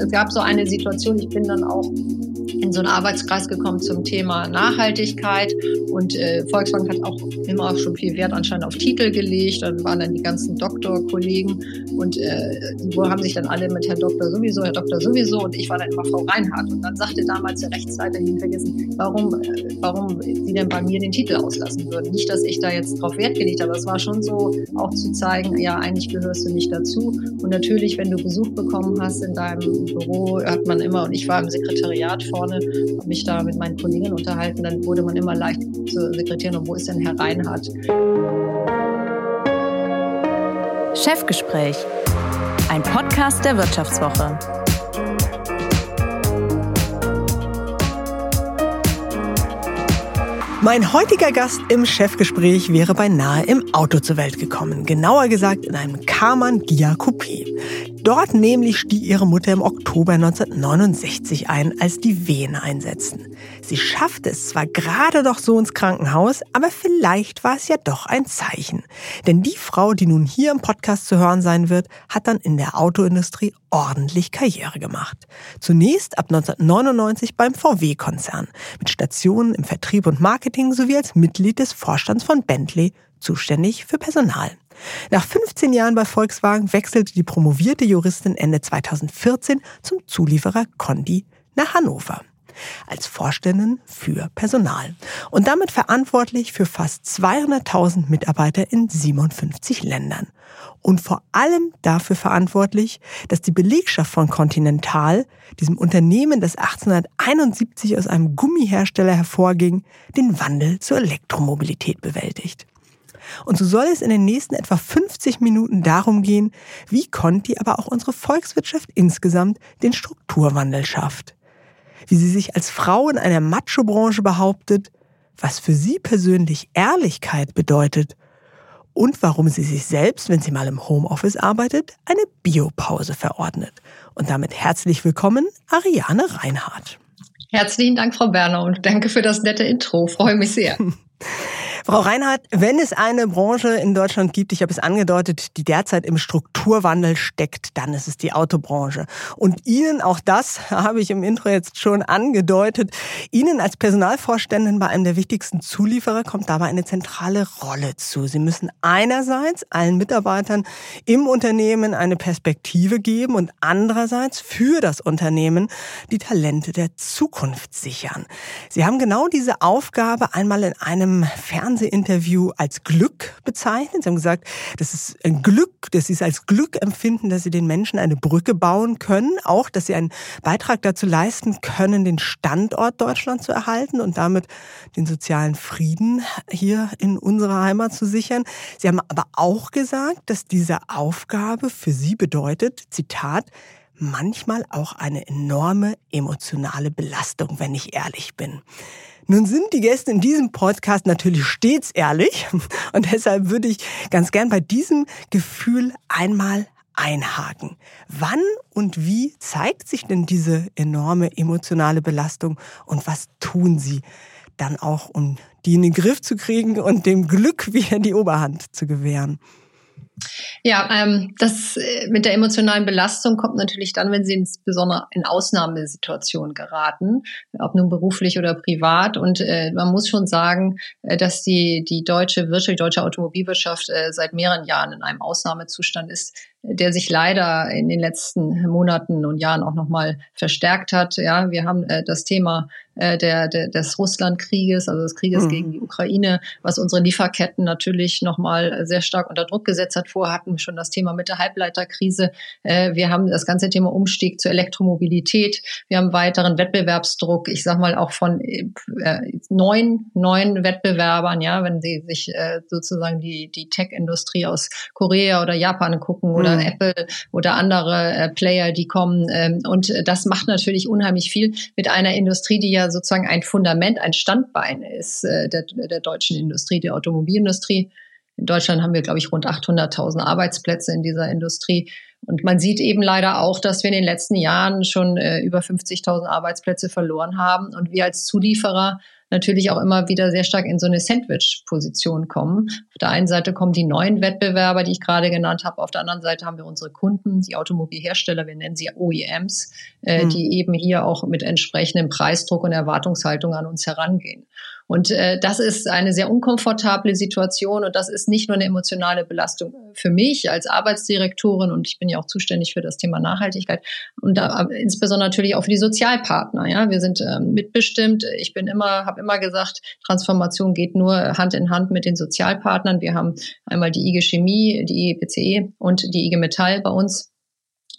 es gab so eine Situation, ich bin dann auch in so einen Arbeitskreis gekommen zum Thema Nachhaltigkeit und äh, Volkswagen hat auch immer schon viel Wert anscheinend auf Titel gelegt. Dann waren dann die ganzen Doktorkollegen und äh, die haben sich dann alle mit Herr Doktor sowieso, Herr Doktor sowieso und ich war dann immer Frau Reinhardt. Und dann sagte damals der Rechtsleiter, ich vergessen, warum, äh, warum sie denn bei mir den Titel auslassen würden. Nicht, dass ich da jetzt drauf Wert gelegt habe, aber es war schon so, auch zu zeigen, ja, eigentlich gehörst du nicht dazu. Und natürlich, wenn du Besuch bekommen hast in deinem Büro, hat man immer, und ich war im Sekretariat vorne, habe mich da mit meinen Kollegen unterhalten, dann wurde man immer leicht zu sekretieren, und wo ist denn Herr Reinhardt? Chefgespräch, ein Podcast der Wirtschaftswoche. Mein heutiger Gast im Chefgespräch wäre beinahe im Auto zur Welt gekommen. Genauer gesagt in einem Karmann Gia Coupé. Dort nämlich stieg ihre Mutter im Oktober 1969 ein, als die Wehen einsetzten. Sie schaffte es zwar gerade doch so ins Krankenhaus, aber vielleicht war es ja doch ein Zeichen. Denn die Frau, die nun hier im Podcast zu hören sein wird, hat dann in der Autoindustrie ordentlich Karriere gemacht. Zunächst ab 1999 beim VW-Konzern, mit Stationen im Vertrieb und Marketing sowie als Mitglied des Vorstands von Bentley, zuständig für Personal. Nach 15 Jahren bei Volkswagen wechselte die promovierte Juristin Ende 2014 zum Zulieferer Condi nach Hannover als Vorständin für Personal und damit verantwortlich für fast 200.000 Mitarbeiter in 57 Ländern und vor allem dafür verantwortlich, dass die Belegschaft von Continental, diesem Unternehmen, das 1871 aus einem Gummihersteller hervorging, den Wandel zur Elektromobilität bewältigt. Und so soll es in den nächsten etwa 50 Minuten darum gehen, wie Conti, aber auch unsere Volkswirtschaft insgesamt den Strukturwandel schafft. Wie sie sich als Frau in einer Macho-Branche behauptet, was für sie persönlich Ehrlichkeit bedeutet und warum sie sich selbst, wenn sie mal im Homeoffice arbeitet, eine Biopause verordnet. Und damit herzlich willkommen, Ariane Reinhardt. Herzlichen Dank, Frau Berner, und danke für das nette Intro. Freue mich sehr. Frau Reinhardt, wenn es eine Branche in Deutschland gibt, ich habe es angedeutet, die derzeit im Strukturwandel steckt, dann ist es die Autobranche. Und Ihnen, auch das habe ich im Intro jetzt schon angedeutet, Ihnen als Personalvorständin bei einem der wichtigsten Zulieferer kommt dabei eine zentrale Rolle zu. Sie müssen einerseits allen Mitarbeitern im Unternehmen eine Perspektive geben und andererseits für das Unternehmen die Talente der Zukunft sichern. Sie haben genau diese Aufgabe einmal in einem Fernsehen Fernsehinterview als Glück bezeichnet. Sie haben gesagt, das ist ein Glück, dass sie es als Glück empfinden, dass sie den Menschen eine Brücke bauen können, auch, dass sie einen Beitrag dazu leisten können, den Standort Deutschland zu erhalten und damit den sozialen Frieden hier in unserer Heimat zu sichern. Sie haben aber auch gesagt, dass diese Aufgabe für sie bedeutet, Zitat, manchmal auch eine enorme emotionale Belastung, wenn ich ehrlich bin. Nun sind die Gäste in diesem Podcast natürlich stets ehrlich und deshalb würde ich ganz gern bei diesem Gefühl einmal einhaken. Wann und wie zeigt sich denn diese enorme emotionale Belastung und was tun Sie dann auch, um die in den Griff zu kriegen und dem Glück wieder die Oberhand zu gewähren? Ja, ähm, das äh, mit der emotionalen Belastung kommt natürlich dann, wenn sie insbesondere in Ausnahmesituationen geraten, ob nun beruflich oder privat. Und äh, man muss schon sagen, äh, dass die, die deutsche Wirtschaft, die deutsche Automobilwirtschaft äh, seit mehreren Jahren in einem Ausnahmezustand ist, der sich leider in den letzten Monaten und Jahren auch nochmal verstärkt hat. Ja, wir haben äh, das Thema äh, der, der, des Russlandkrieges, also des Krieges mhm. gegen die Ukraine, was unsere Lieferketten natürlich nochmal sehr stark unter Druck gesetzt hat. Vorher hatten wir schon das Thema mit der Halbleiterkrise. Äh, wir haben das ganze Thema Umstieg zur Elektromobilität. Wir haben weiteren Wettbewerbsdruck, ich sag mal auch von äh, neun, neun Wettbewerbern, ja, wenn Sie sich äh, sozusagen die, die Tech-Industrie aus Korea oder Japan gucken oder mhm. Apple oder andere äh, Player, die kommen. Ähm, und das macht natürlich unheimlich viel mit einer Industrie, die ja sozusagen ein Fundament, ein Standbein ist äh, der, der deutschen Industrie, der Automobilindustrie. In Deutschland haben wir, glaube ich, rund 800.000 Arbeitsplätze in dieser Industrie. Und man sieht eben leider auch, dass wir in den letzten Jahren schon äh, über 50.000 Arbeitsplätze verloren haben und wir als Zulieferer natürlich auch immer wieder sehr stark in so eine Sandwich-Position kommen. Auf der einen Seite kommen die neuen Wettbewerber, die ich gerade genannt habe. Auf der anderen Seite haben wir unsere Kunden, die Automobilhersteller, wir nennen sie OEMs, äh, mhm. die eben hier auch mit entsprechendem Preisdruck und Erwartungshaltung an uns herangehen. Und äh, das ist eine sehr unkomfortable Situation und das ist nicht nur eine emotionale Belastung für mich als Arbeitsdirektorin und ich bin ja auch zuständig für das Thema Nachhaltigkeit und da, insbesondere natürlich auch für die Sozialpartner. Ja, wir sind ähm, mitbestimmt. Ich bin immer, habe immer gesagt, Transformation geht nur Hand in Hand mit den Sozialpartnern. Wir haben einmal die IG Chemie, die IPCE und die IG Metall bei uns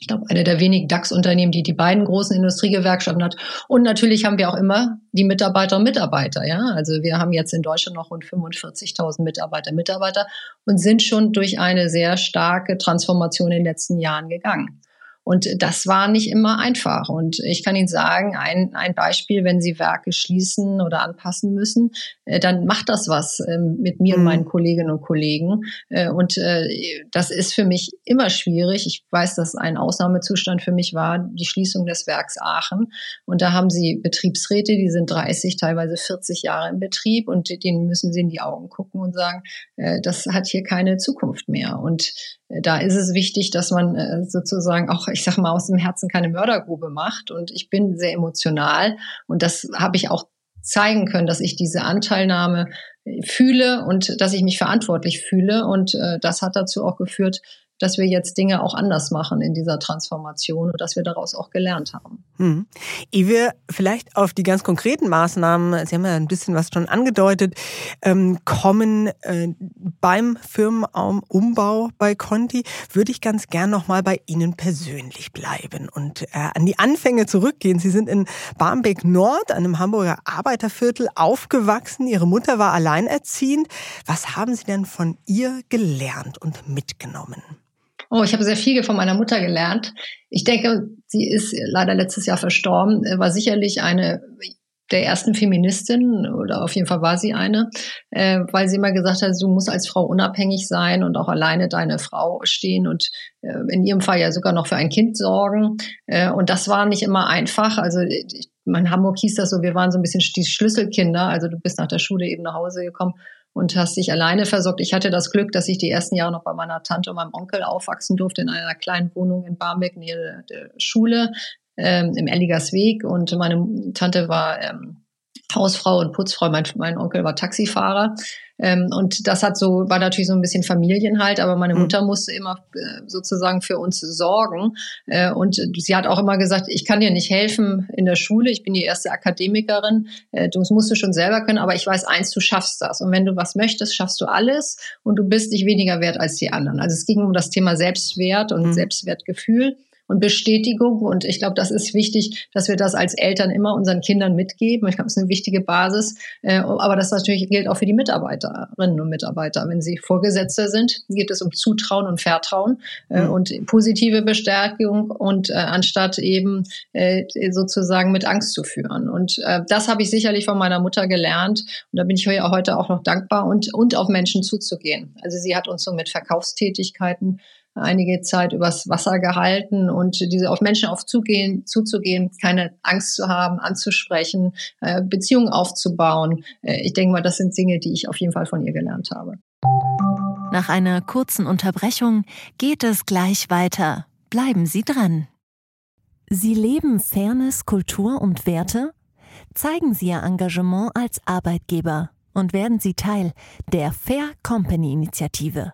ich glaube, eine der wenigen DAX-Unternehmen, die die beiden großen Industriegewerkschaften hat. Und natürlich haben wir auch immer die Mitarbeiter und Mitarbeiter. Ja, also wir haben jetzt in Deutschland noch rund 45.000 Mitarbeiter, Mitarbeiter und sind schon durch eine sehr starke Transformation in den letzten Jahren gegangen. Und das war nicht immer einfach. Und ich kann Ihnen sagen, ein, ein Beispiel, wenn Sie Werke schließen oder anpassen müssen, dann macht das was äh, mit mir und mhm. meinen Kolleginnen und Kollegen. Äh, und äh, das ist für mich immer schwierig. Ich weiß, dass ein Ausnahmezustand für mich war, die Schließung des Werks Aachen. Und da haben Sie Betriebsräte, die sind 30, teilweise 40 Jahre im Betrieb und denen müssen Sie in die Augen gucken und sagen, äh, das hat hier keine Zukunft mehr. Und da ist es wichtig, dass man äh, sozusagen auch, ich sag mal, aus dem Herzen keine Mördergrube macht. Und ich bin sehr emotional und das habe ich auch zeigen können, dass ich diese Anteilnahme äh, fühle und dass ich mich verantwortlich fühle. Und äh, das hat dazu auch geführt, dass wir jetzt Dinge auch anders machen in dieser Transformation und dass wir daraus auch gelernt haben. Hm. Ehe wir vielleicht auf die ganz konkreten Maßnahmen, Sie haben ja ein bisschen was schon angedeutet, ähm, kommen äh, beim Firmenumbau bei Conti, würde ich ganz gern nochmal bei Ihnen persönlich bleiben und äh, an die Anfänge zurückgehen. Sie sind in Barmbek Nord, einem Hamburger Arbeiterviertel, aufgewachsen. Ihre Mutter war alleinerziehend. Was haben Sie denn von ihr gelernt und mitgenommen? Oh, ich habe sehr viel von meiner Mutter gelernt. Ich denke, sie ist leider letztes Jahr verstorben, war sicherlich eine der ersten Feministinnen oder auf jeden Fall war sie eine, äh, weil sie immer gesagt hat, du musst als Frau unabhängig sein und auch alleine deine Frau stehen und äh, in ihrem Fall ja sogar noch für ein Kind sorgen. Äh, und das war nicht immer einfach. Also ich, in Hamburg hieß das so, wir waren so ein bisschen die Schlüsselkinder. Also du bist nach der Schule eben nach Hause gekommen und hast dich alleine versorgt. Ich hatte das Glück, dass ich die ersten Jahre noch bei meiner Tante und meinem Onkel aufwachsen durfte in einer kleinen Wohnung in Barmbek nähe der Schule ähm, im Elligers Weg und meine Tante war ähm, Hausfrau und Putzfrau, mein, mein Onkel war Taxifahrer. Ähm, und das hat so, war natürlich so ein bisschen Familienhalt, aber meine mhm. Mutter musste immer äh, sozusagen für uns sorgen. Äh, und sie hat auch immer gesagt, ich kann dir nicht helfen in der Schule, ich bin die erste Akademikerin, äh, du musst du schon selber können, aber ich weiß eins, du schaffst das. Und wenn du was möchtest, schaffst du alles und du bist nicht weniger wert als die anderen. Also es ging um das Thema Selbstwert und mhm. Selbstwertgefühl und Bestätigung. Und ich glaube, das ist wichtig, dass wir das als Eltern immer unseren Kindern mitgeben. Ich glaube, das ist eine wichtige Basis. Äh, aber das natürlich gilt auch für die Mitarbeiterinnen und Mitarbeiter. Wenn sie Vorgesetzte sind, geht es um Zutrauen und Vertrauen äh, mhm. und positive Bestärkung und äh, anstatt eben sozusagen mit Angst zu führen. Und das habe ich sicherlich von meiner Mutter gelernt. Und da bin ich heute auch noch dankbar und, und auf Menschen zuzugehen. Also sie hat uns so mit Verkaufstätigkeiten einige Zeit übers Wasser gehalten und diese auf Menschen aufzugehen, zuzugehen, keine Angst zu haben, anzusprechen, äh, Beziehungen aufzubauen. Äh, ich denke mal, das sind Dinge, die ich auf jeden Fall von ihr gelernt habe. Nach einer kurzen Unterbrechung geht es gleich weiter. Bleiben Sie dran. Sie leben Fairness, Kultur und Werte? Zeigen Sie Ihr Engagement als Arbeitgeber und werden Sie Teil der Fair Company Initiative.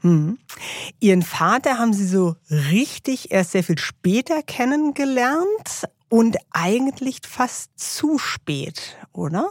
Hm. Ihren Vater haben Sie so richtig erst sehr viel später kennengelernt. Und eigentlich fast zu spät, oder?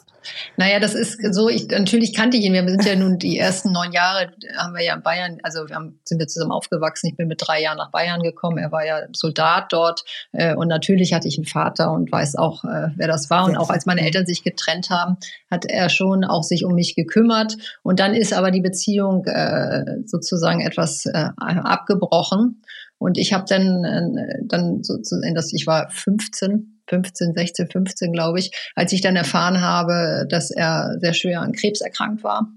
Naja, das ist so, ich, natürlich kannte ich ihn. Wir sind ja nun die ersten neun Jahre, haben wir ja in Bayern, also wir haben, sind wir zusammen aufgewachsen. Ich bin mit drei Jahren nach Bayern gekommen. Er war ja Soldat dort. Äh, und natürlich hatte ich einen Vater und weiß auch, äh, wer das war. Und auch als meine Eltern sich getrennt haben, hat er schon auch sich um mich gekümmert. Und dann ist aber die Beziehung äh, sozusagen etwas abgebrochen. Und ich habe dann, dann sozusagen, dass ich war 15 15, 16, 15, glaube ich, als ich dann erfahren habe, dass er sehr schwer an Krebs erkrankt war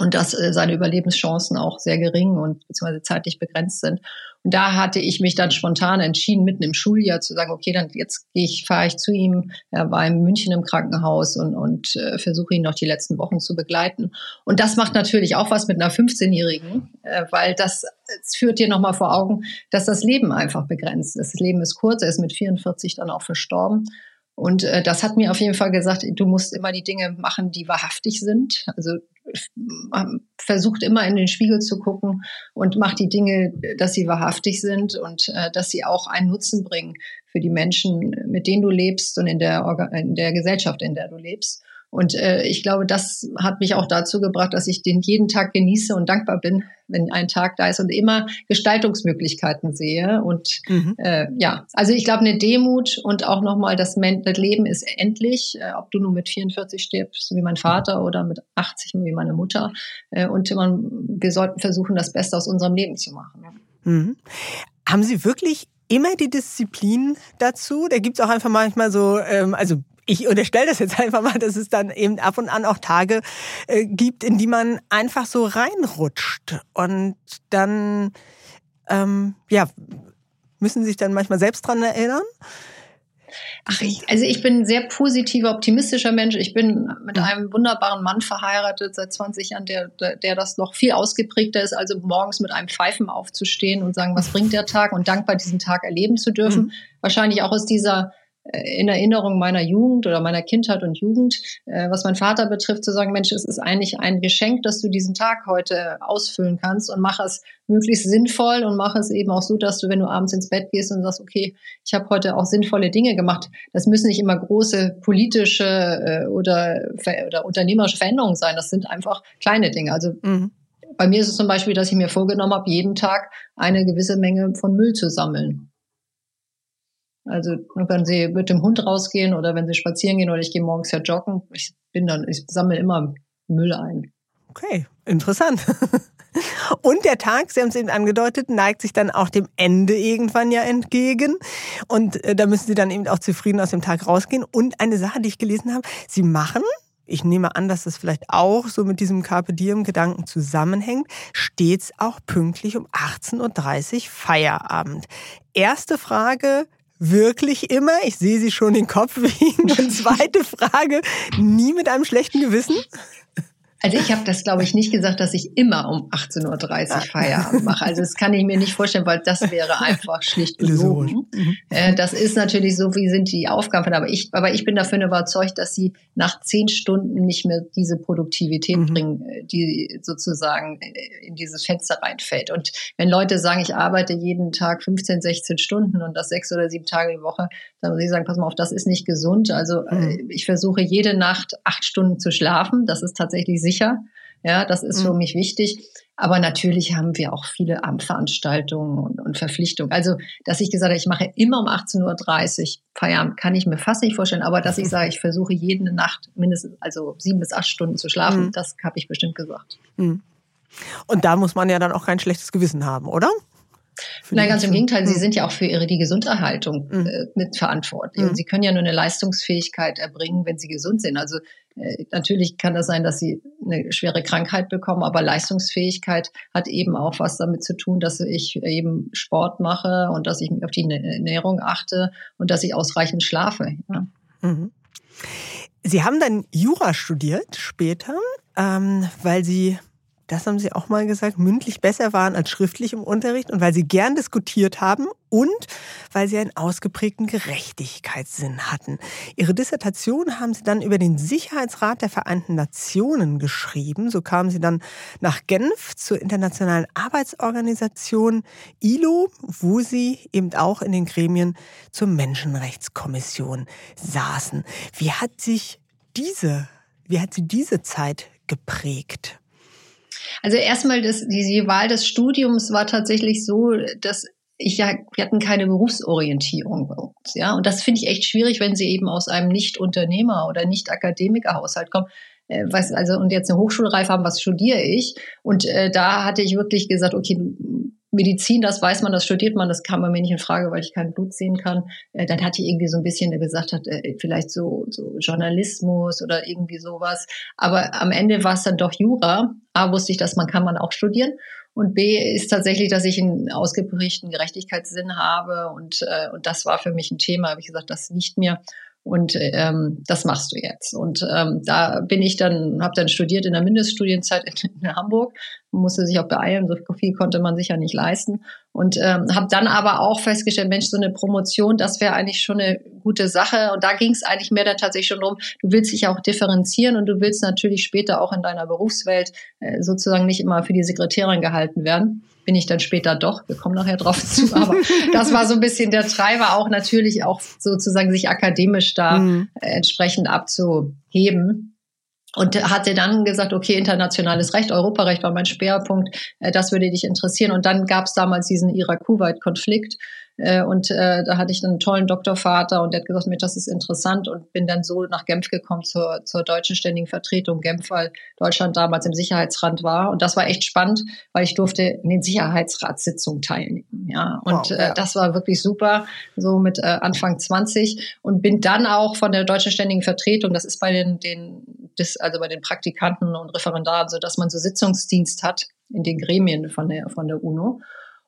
und dass äh, seine Überlebenschancen auch sehr gering und beziehungsweise zeitlich begrenzt sind. Und da hatte ich mich dann spontan entschieden, mitten im Schuljahr zu sagen, okay, dann jetzt gehe ich, fahre ich zu ihm. Er war in München im Krankenhaus und, und äh, versuche ihn noch die letzten Wochen zu begleiten. Und das macht natürlich auch was mit einer 15-Jährigen, äh, weil das, das führt dir nochmal vor Augen, dass das Leben einfach begrenzt ist. Das Leben ist kurz, er ist mit 44 dann auch verstorben. Und äh, das hat mir auf jeden Fall gesagt, du musst immer die Dinge machen, die wahrhaftig sind. Also versucht immer in den Spiegel zu gucken und macht die Dinge, dass sie wahrhaftig sind und äh, dass sie auch einen Nutzen bringen für die Menschen, mit denen du lebst und in der, in der Gesellschaft, in der du lebst. Und äh, ich glaube, das hat mich auch dazu gebracht, dass ich den jeden Tag genieße und dankbar bin, wenn ein Tag da ist und immer Gestaltungsmöglichkeiten sehe. Und mhm. äh, ja, also ich glaube, eine Demut und auch nochmal, das, das Leben ist endlich, äh, ob du nur mit 44 stirbst, wie mein Vater, oder mit 80, wie meine Mutter. Äh, und man, wir sollten versuchen, das Beste aus unserem Leben zu machen. Mhm. Haben Sie wirklich immer die Disziplin dazu? Da gibt es auch einfach manchmal so, ähm, also ich unterstelle das jetzt einfach mal, dass es dann eben ab und an auch Tage äh, gibt, in die man einfach so reinrutscht und dann ähm, ja müssen sich dann manchmal selbst dran erinnern. Ach, ich, also ich bin ein sehr positiver, optimistischer Mensch. Ich bin mit einem wunderbaren Mann verheiratet seit 20 Jahren, der, der das noch viel ausgeprägter ist, also morgens mit einem Pfeifen aufzustehen und sagen, was bringt der Tag und dankbar diesen Tag erleben zu dürfen. Mhm. Wahrscheinlich auch aus dieser in Erinnerung meiner Jugend oder meiner Kindheit und Jugend, äh, was mein Vater betrifft, zu sagen, Mensch, es ist eigentlich ein Geschenk, dass du diesen Tag heute ausfüllen kannst und mach es möglichst sinnvoll und mach es eben auch so, dass du, wenn du abends ins Bett gehst und sagst, okay, ich habe heute auch sinnvolle Dinge gemacht. Das müssen nicht immer große politische äh, oder, oder unternehmerische Veränderungen sein. Das sind einfach kleine Dinge. Also mhm. bei mir ist es zum Beispiel, dass ich mir vorgenommen habe, jeden Tag eine gewisse Menge von Müll zu sammeln. Also wenn sie mit dem Hund rausgehen oder wenn sie spazieren gehen oder ich gehe morgens ja joggen, ich bin dann, ich sammle immer Müll ein. Okay, interessant. Und der Tag, Sie haben es eben angedeutet, neigt sich dann auch dem Ende irgendwann ja entgegen. Und äh, da müssen Sie dann eben auch zufrieden aus dem Tag rausgehen. Und eine Sache, die ich gelesen habe, Sie machen, ich nehme an, dass das vielleicht auch so mit diesem Carpe Diem-Gedanken zusammenhängt, stets auch pünktlich um 18.30 Uhr Feierabend. Erste Frage, wirklich immer? Ich sehe Sie schon den Kopf wiegen. Und zweite Frage, nie mit einem schlechten Gewissen? Also ich habe das, glaube ich, nicht gesagt, dass ich immer um 18.30 Uhr Feierabend mache. Also das kann ich mir nicht vorstellen, weil das wäre einfach schlicht gelogen. Mhm. Äh, das ist natürlich so, wie sind die Aufgaben. Aber ich, aber ich bin dafür überzeugt, dass sie nach zehn Stunden nicht mehr diese Produktivität mhm. bringen, äh, die sozusagen äh, in dieses Fenster reinfällt. Und wenn Leute sagen, ich arbeite jeden Tag 15, 16 Stunden und das sechs oder sieben Tage die Woche, dann muss ich sagen, pass mal auf, das ist nicht gesund. Also mhm. ich versuche jede Nacht acht Stunden zu schlafen. Das ist tatsächlich sicher sicher. Ja, das ist mhm. für mich wichtig. Aber natürlich haben wir auch viele Abendveranstaltungen und, und, Verpflichtungen. Also, dass ich gesagt habe, ich mache immer um 18.30 Uhr Feierabend, kann ich mir fast nicht vorstellen. Aber dass ich sage, ich versuche jede Nacht mindestens, also sieben bis acht Stunden zu schlafen, mhm. das habe ich bestimmt gesagt. Mhm. Und da muss man ja dann auch kein schlechtes Gewissen haben, oder? Nein, ganz im Gegenteil. Sie hm. sind ja auch für ihre die Gesunderhaltung hm. äh, mitverantwortlich. Mhm. Und sie können ja nur eine Leistungsfähigkeit erbringen, wenn sie gesund sind. Also natürlich kann das sein, dass sie eine schwere Krankheit bekommen, aber Leistungsfähigkeit hat eben auch was damit zu tun, dass ich eben Sport mache und dass ich auf die Ernährung achte und dass ich ausreichend schlafe. Ja. Mhm. Sie haben dann Jura studiert später, ähm, weil Sie das haben Sie auch mal gesagt, mündlich besser waren als schriftlich im Unterricht und weil Sie gern diskutiert haben und weil Sie einen ausgeprägten Gerechtigkeitssinn hatten. Ihre Dissertation haben Sie dann über den Sicherheitsrat der Vereinten Nationen geschrieben. So kamen Sie dann nach Genf zur Internationalen Arbeitsorganisation ILO, wo Sie eben auch in den Gremien zur Menschenrechtskommission saßen. Wie hat sich diese, wie hat Sie diese Zeit geprägt? Also erstmal, das, die Wahl des Studiums war tatsächlich so, dass ich ja, wir hatten keine Berufsorientierung bei uns, ja. Und das finde ich echt schwierig, wenn sie eben aus einem Nicht-Unternehmer oder Nicht-Akademiker-Haushalt kommen. Äh, was, also, und jetzt eine Hochschulreife haben, was studiere ich? Und äh, da hatte ich wirklich gesagt, okay, Medizin, das weiß man, das studiert man, das kam bei mir nicht in Frage, weil ich kein Blut sehen kann. Äh, dann hatte ich irgendwie so ein bisschen, der gesagt hat, äh, vielleicht so, so Journalismus oder irgendwie sowas. Aber am Ende war es dann doch Jura. A, wusste ich, dass man kann man auch studieren. Und B ist tatsächlich, dass ich einen ausgeprägten Gerechtigkeitssinn habe. Und, äh, und das war für mich ein Thema. Habe ich gesagt, das liegt mir und ähm, das machst du jetzt. Und ähm, da bin ich dann, habe dann studiert in der Mindeststudienzeit in, in Hamburg, musste sich auch beeilen, so viel konnte man sich ja nicht leisten. Und ähm, habe dann aber auch festgestellt, Mensch, so eine Promotion, das wäre eigentlich schon eine gute Sache. Und da ging es eigentlich mehr dann tatsächlich schon darum, du willst dich auch differenzieren und du willst natürlich später auch in deiner Berufswelt äh, sozusagen nicht immer für die Sekretärin gehalten werden bin ich dann später doch. Wir kommen nachher drauf zu. Aber das war so ein bisschen der Treiber, auch natürlich auch sozusagen sich akademisch da mhm. entsprechend abzuheben. Und hatte dann gesagt, okay, internationales Recht, Europarecht war mein Schwerpunkt, äh, das würde dich interessieren. Und dann gab es damals diesen Irak-Kuwait-Konflikt. Äh, und äh, da hatte ich einen tollen Doktorvater und der hat gesagt, mir das ist interessant und bin dann so nach Genf gekommen zur, zur deutschen ständigen Vertretung Genf, weil Deutschland damals im Sicherheitsrat war. Und das war echt spannend, weil ich durfte in den Sicherheitsratssitzungen teilnehmen. Ja, und wow, ja. Äh, das war wirklich super, so mit Anfang 20 und bin dann auch von der deutschen ständigen Vertretung, das ist bei den, den das, also bei den Praktikanten und Referendaren so, dass man so Sitzungsdienst hat in den Gremien von der, von der UNO.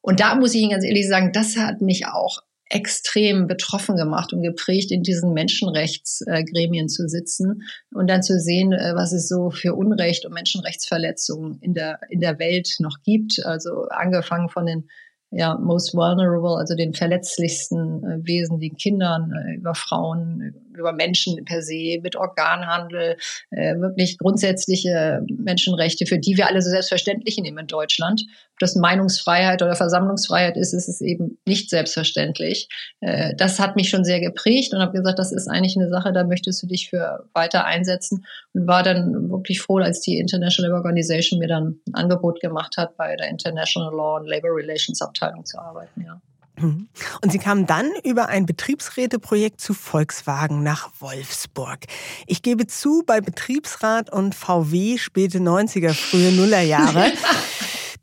Und da muss ich Ihnen ganz ehrlich sagen, das hat mich auch extrem betroffen gemacht und geprägt, in diesen Menschenrechtsgremien zu sitzen und dann zu sehen, äh, was es so für Unrecht und Menschenrechtsverletzungen in der, in der Welt noch gibt. Also angefangen von den ja, most vulnerable, also den verletzlichsten äh, Wesen, den Kindern, äh, über Frauen, über Menschen per se, mit Organhandel, äh, wirklich grundsätzliche Menschenrechte, für die wir alle so selbstverständlich nehmen in Deutschland. Ob das Meinungsfreiheit oder Versammlungsfreiheit ist, ist es eben nicht selbstverständlich. Äh, das hat mich schon sehr geprägt und habe gesagt, das ist eigentlich eine Sache, da möchtest du dich für weiter einsetzen und war dann wirklich froh, als die International Organization mir dann ein Angebot gemacht hat, bei der International Law and Labor Relations Abteilung zu arbeiten, ja. Und Sie kamen dann über ein Betriebsräteprojekt zu Volkswagen nach Wolfsburg. Ich gebe zu, bei Betriebsrat und VW späte 90er, frühe Nullerjahre.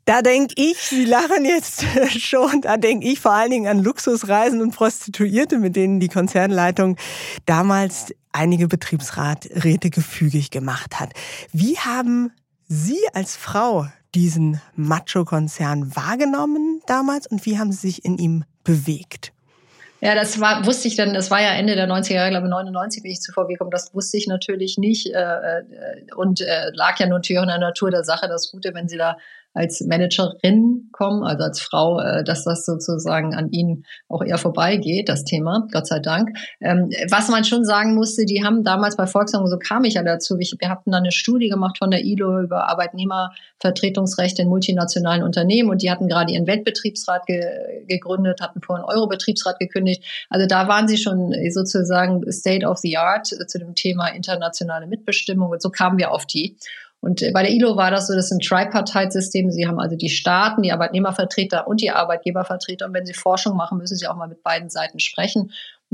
Da denke ich, Sie lachen jetzt schon, da denke ich vor allen Dingen an Luxusreisen und Prostituierte, mit denen die Konzernleitung damals einige Betriebsraträte gefügig gemacht hat. Wie haben Sie als Frau diesen Macho-Konzern wahrgenommen damals und wie haben Sie sich in ihm bewegt? Ja, das war, wusste ich dann, das war ja Ende der 90er Jahre, glaube ich 99 bin ich zu VW gekommen, das wusste ich natürlich nicht äh, äh und äh, lag ja natürlich auch in der Natur der Sache. Das Gute, wenn Sie da als Managerin kommen, also als Frau, äh, dass das sozusagen an ihnen auch eher vorbeigeht, das Thema, Gott sei Dank. Ähm, was man schon sagen musste, die haben damals bei Volkswagen, so kam ich ja dazu, wir hatten da eine Studie gemacht von der ILO über Arbeitnehmervertretungsrechte in multinationalen Unternehmen und die hatten gerade ihren Weltbetriebsrat ge gegründet, hatten vorhin Euro-Betriebsrat gekündigt. Also da waren sie schon sozusagen State of the Art zu dem Thema internationale Mitbestimmung und so kamen wir auf die. Und bei der ILO war das so, das ist ein Tripartite-System. Sie haben also die Staaten, die Arbeitnehmervertreter und die Arbeitgebervertreter. Und wenn Sie Forschung machen, müssen Sie auch mal mit beiden Seiten sprechen.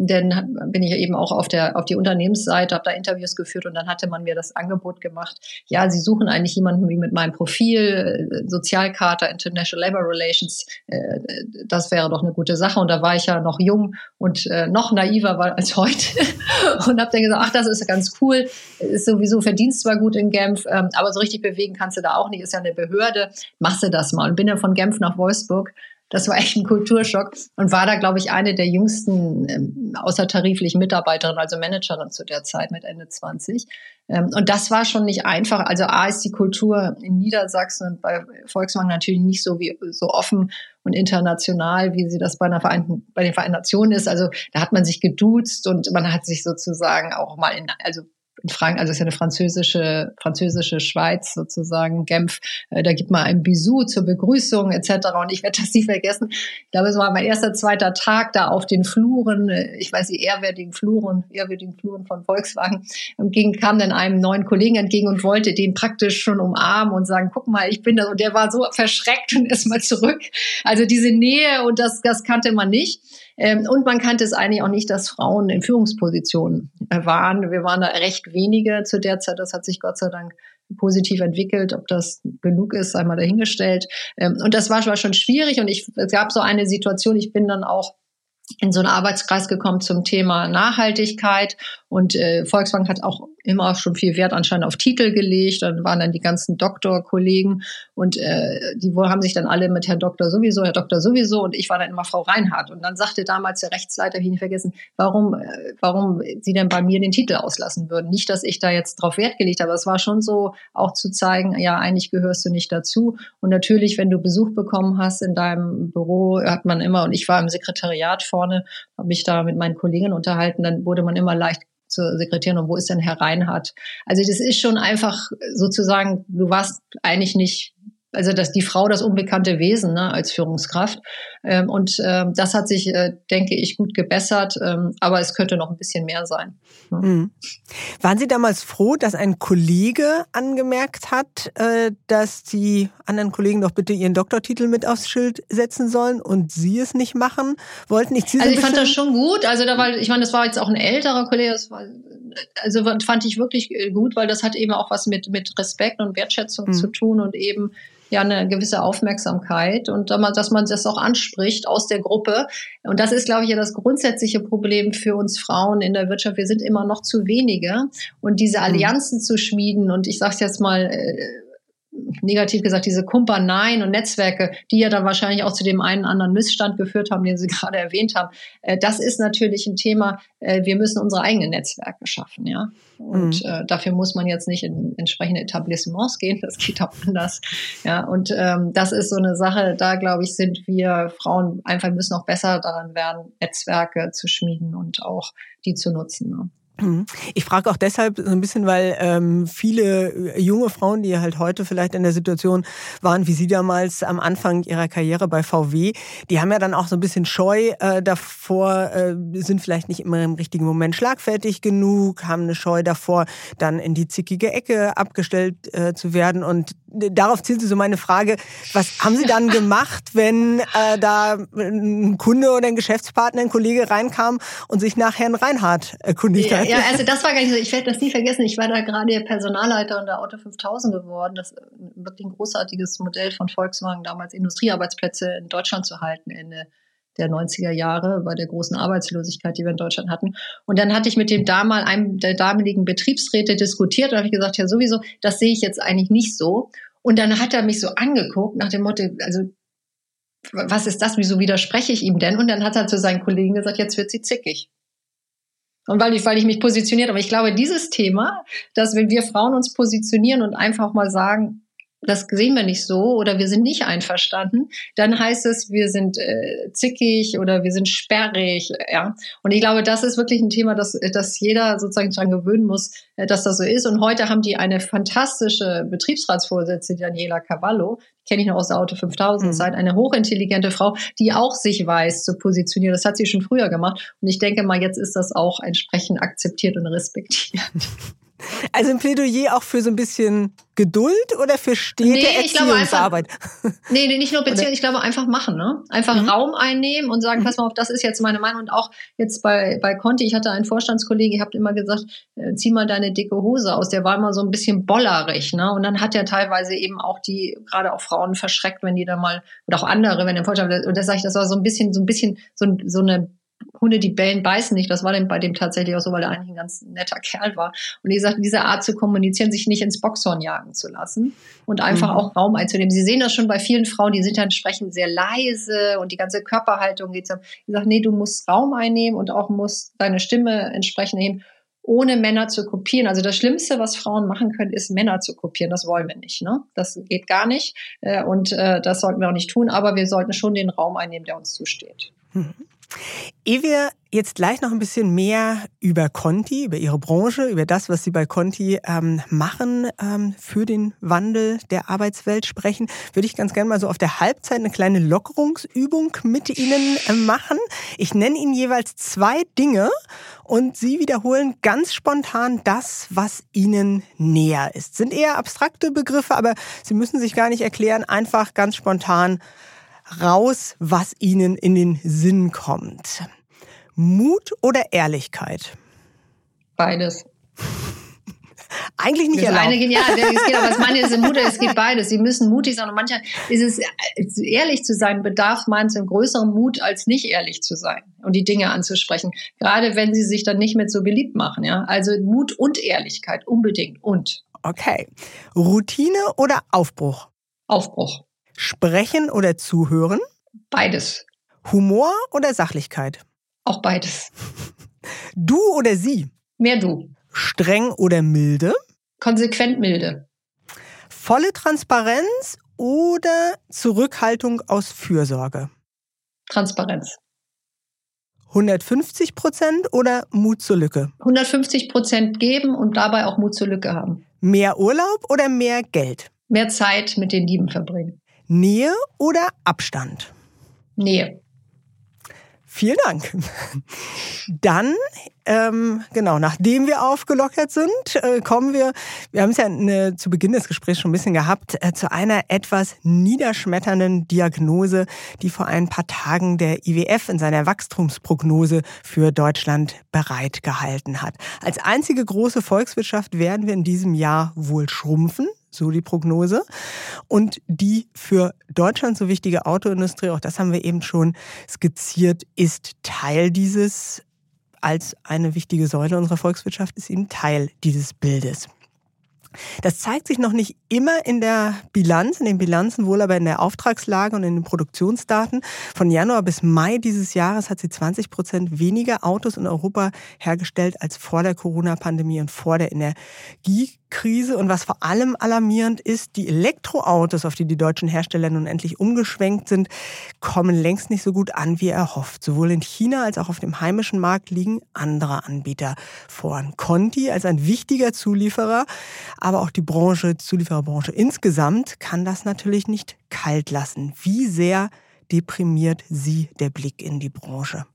Dann bin ich eben auch auf der auf die Unternehmensseite, habe da Interviews geführt und dann hatte man mir das Angebot gemacht. Ja, sie suchen eigentlich jemanden wie mit meinem Profil, äh, Sozialkarte, International Labor Relations. Äh, das wäre doch eine gute Sache. Und da war ich ja noch jung und äh, noch naiver als heute und habe dann gesagt, ach, das ist ganz cool. Ist sowieso Verdienst zwar gut in Genf, ähm, aber so richtig bewegen kannst du da auch nicht. Ist ja eine Behörde. Machst du das mal und bin dann von Genf nach Wolfsburg das war echt ein Kulturschock und war da, glaube ich, eine der jüngsten ähm, außertariflichen Mitarbeiterin, also Managerin zu der Zeit mit Ende 20. Ähm, und das war schon nicht einfach. Also A ist die Kultur in Niedersachsen und bei Volkswagen natürlich nicht so wie so offen und international, wie sie das bei einer Vereinten, bei den Vereinten Nationen ist. Also da hat man sich geduzt und man hat sich sozusagen auch mal in, also in Frank, also es ist ja eine französische, französische Schweiz sozusagen, Genf, äh, da gibt man ein Bisou zur Begrüßung etc. Und ich werde das nie vergessen. Ich glaube, es war mein erster, zweiter Tag da auf den Fluren, äh, ich weiß die ehrwürdigen Fluren, ehrwürdigen Fluren von Volkswagen, und ging, kam dann einem neuen Kollegen entgegen und wollte den praktisch schon umarmen und sagen, guck mal, ich bin das. Und der war so verschreckt und ist mal zurück. Also diese Nähe und das, das kannte man nicht. Ähm, und man kannte es eigentlich auch nicht, dass Frauen in Führungspositionen äh, waren. Wir waren da recht wenige zu der Zeit. Das hat sich Gott sei Dank positiv entwickelt. Ob das genug ist, einmal dahingestellt. Ähm, und das war schon schwierig. Und ich, es gab so eine Situation, ich bin dann auch in so einen Arbeitskreis gekommen zum Thema Nachhaltigkeit und äh, Volksbank hat auch immer schon viel Wert anscheinend auf Titel gelegt. Dann waren dann die ganzen Doktorkollegen und äh, die haben sich dann alle mit Herr Doktor sowieso, Herr Doktor sowieso und ich war dann immer Frau Reinhardt. Und dann sagte damals der Rechtsleiter, wie ich nicht vergessen, warum, äh, warum sie denn bei mir den Titel auslassen würden. Nicht, dass ich da jetzt drauf Wert gelegt habe, aber es war schon so, auch zu zeigen, ja, eigentlich gehörst du nicht dazu. Und natürlich, wenn du Besuch bekommen hast in deinem Büro, hat man immer, und ich war im Sekretariat vorne, habe mich da mit meinen Kollegen unterhalten, dann wurde man immer leicht zur Sekretärin und wo ist denn Herr Reinhardt? Also das ist schon einfach sozusagen, du warst eigentlich nicht also dass die Frau das unbekannte Wesen ne, als Führungskraft. Ähm, und ähm, das hat sich, äh, denke ich, gut gebessert, ähm, aber es könnte noch ein bisschen mehr sein. Mhm. Waren Sie damals froh, dass ein Kollege angemerkt hat, äh, dass die anderen Kollegen doch bitte ihren Doktortitel mit aufs Schild setzen sollen und Sie es nicht machen wollten? Ich also ich fand das schon gut. Also da war, ich meine, das war jetzt auch ein älterer Kollege. Das war, also fand ich wirklich äh, gut, weil das hat eben auch was mit mit Respekt und Wertschätzung mhm. zu tun und eben ja eine gewisse Aufmerksamkeit und dass man das auch anspricht aus der Gruppe. Und das ist, glaube ich, ja das grundsätzliche Problem für uns Frauen in der Wirtschaft. Wir sind immer noch zu wenige und diese mhm. Allianzen zu schmieden und ich sage es jetzt mal äh, negativ gesagt, diese Kumpaneien und Netzwerke, die ja dann wahrscheinlich auch zu dem einen anderen Missstand geführt haben, den Sie gerade erwähnt haben, äh, das ist natürlich ein Thema. Äh, wir müssen unsere eigenen Netzwerke schaffen, ja. Und mhm. äh, dafür muss man jetzt nicht in entsprechende Etablissements gehen, das geht auch anders. Ja, und ähm, das ist so eine Sache, da glaube ich, sind wir Frauen einfach müssen auch besser daran werden, Netzwerke zu schmieden und auch die zu nutzen. Ne? Ich frage auch deshalb so ein bisschen, weil ähm, viele junge Frauen, die halt heute vielleicht in der Situation waren, wie Sie damals am Anfang ihrer Karriere bei VW, die haben ja dann auch so ein bisschen Scheu äh, davor, äh, sind vielleicht nicht immer im richtigen Moment schlagfertig genug, haben eine Scheu davor, dann in die zickige Ecke abgestellt äh, zu werden. Und darauf zielt so meine Frage, was haben Sie dann gemacht, wenn äh, da ein Kunde oder ein Geschäftspartner, ein Kollege reinkam und sich nach Herrn Reinhardt erkundigt hat? Ja, also das war gar nicht so, ich werde das nie vergessen, ich war da gerade Personalleiter in der Auto 5000 geworden, das ist wirklich ein großartiges Modell von Volkswagen, damals Industriearbeitsplätze in Deutschland zu halten, Ende der 90er Jahre bei der großen Arbeitslosigkeit, die wir in Deutschland hatten. Und dann hatte ich mit dem damals einem der damaligen Betriebsräte diskutiert und habe gesagt, ja sowieso, das sehe ich jetzt eigentlich nicht so. Und dann hat er mich so angeguckt nach dem Motto, also was ist das? Wieso widerspreche ich ihm denn? Und dann hat er zu seinen Kollegen gesagt, jetzt wird sie zickig. Und weil ich, weil ich mich positioniert, aber ich glaube, dieses Thema, dass wenn wir Frauen uns positionieren und einfach mal sagen, das sehen wir nicht so oder wir sind nicht einverstanden, dann heißt es, wir sind äh, zickig oder wir sind sperrig. Ja? Und ich glaube, das ist wirklich ein Thema, das, das jeder sozusagen daran gewöhnen muss, äh, dass das so ist. Und heute haben die eine fantastische Betriebsratsvorsitzende, Daniela Cavallo, kenne ich noch aus der Auto 5000 Zeit, mhm. eine hochintelligente Frau, die auch sich weiß zu positionieren. Das hat sie schon früher gemacht. Und ich denke mal, jetzt ist das auch entsprechend akzeptiert und respektiert. Also ein Plädoyer auch für so ein bisschen Geduld oder für stete nee, Erziehungsarbeit? nee, nee, nicht nur Beziehung, ich glaube einfach machen, ne? Einfach mhm. Raum einnehmen und sagen, mhm. pass mal auf, das ist jetzt meine Meinung. Und auch jetzt bei, bei Conti, ich hatte einen Vorstandskollegen, ihr habt immer gesagt, äh, zieh mal deine dicke Hose aus. Der war immer so ein bisschen bollerig, ne? Und dann hat er teilweise eben auch die, gerade auch Frauen verschreckt, wenn die da mal, oder auch andere, wenn der Vorstand, und das sage ich, das war so ein bisschen, so ein bisschen, so, so eine Hunde, die bellen, beißen nicht. Das war dann bei dem tatsächlich auch so, weil er eigentlich ein ganz netter Kerl war. Und wie gesagt, diese Art zu kommunizieren, sich nicht ins Boxhorn jagen zu lassen und einfach mhm. auch Raum einzunehmen. Sie sehen das schon bei vielen Frauen, die sind dann entsprechend sehr leise und die ganze Körperhaltung geht so. Ich sage, nee, du musst Raum einnehmen und auch musst deine Stimme entsprechend nehmen ohne Männer zu kopieren. Also das Schlimmste, was Frauen machen können, ist Männer zu kopieren. Das wollen wir nicht. Ne? Das geht gar nicht. Äh, und äh, das sollten wir auch nicht tun. Aber wir sollten schon den Raum einnehmen, der uns zusteht. Mhm. Ehe wir jetzt gleich noch ein bisschen mehr über Conti, über Ihre Branche, über das, was Sie bei Conti ähm, machen ähm, für den Wandel der Arbeitswelt sprechen, würde ich ganz gerne mal so auf der Halbzeit eine kleine Lockerungsübung mit Ihnen äh, machen. Ich nenne Ihnen jeweils zwei Dinge und Sie wiederholen ganz spontan das, was Ihnen näher ist. Sind eher abstrakte Begriffe, aber Sie müssen sich gar nicht erklären, einfach ganz spontan raus, was ihnen in den Sinn kommt. Mut oder Ehrlichkeit? Beides. Eigentlich nicht das erlaubt. Eine genial, es geht, aber das meine ist Mut, es geht beides. Sie müssen mutig sein und manchmal ist es ehrlich zu sein bedarf manchmal größeren Mut als nicht ehrlich zu sein und die Dinge anzusprechen. Gerade wenn sie sich dann nicht mehr so beliebt machen, ja. Also Mut und Ehrlichkeit unbedingt und. Okay. Routine oder Aufbruch? Aufbruch. Sprechen oder zuhören? Beides. Humor oder Sachlichkeit? Auch beides. Du oder sie? Mehr du. Streng oder milde? Konsequent milde. Volle Transparenz oder Zurückhaltung aus Fürsorge? Transparenz. 150 Prozent oder Mut zur Lücke? 150 Prozent geben und dabei auch Mut zur Lücke haben. Mehr Urlaub oder mehr Geld? Mehr Zeit mit den Lieben verbringen. Nähe oder Abstand? Nähe. Vielen Dank. Dann, ähm, genau, nachdem wir aufgelockert sind, äh, kommen wir, wir haben es ja eine, zu Beginn des Gesprächs schon ein bisschen gehabt, äh, zu einer etwas niederschmetternden Diagnose, die vor ein paar Tagen der IWF in seiner Wachstumsprognose für Deutschland bereitgehalten hat. Als einzige große Volkswirtschaft werden wir in diesem Jahr wohl schrumpfen so die Prognose. Und die für Deutschland so wichtige Autoindustrie, auch das haben wir eben schon skizziert, ist Teil dieses, als eine wichtige Säule unserer Volkswirtschaft, ist eben Teil dieses Bildes. Das zeigt sich noch nicht immer in der Bilanz, in den Bilanzen, wohl aber in der Auftragslage und in den Produktionsdaten. Von Januar bis Mai dieses Jahres hat sie 20 Prozent weniger Autos in Europa hergestellt als vor der Corona-Pandemie und vor der Energie Krise. Und was vor allem alarmierend ist, die Elektroautos, auf die die deutschen Hersteller nun endlich umgeschwenkt sind, kommen längst nicht so gut an, wie erhofft. Sowohl in China als auch auf dem heimischen Markt liegen andere Anbieter voran. Conti als ein wichtiger Zulieferer, aber auch die Branche, Zuliefererbranche insgesamt kann das natürlich nicht kalt lassen. Wie sehr deprimiert Sie der Blick in die Branche?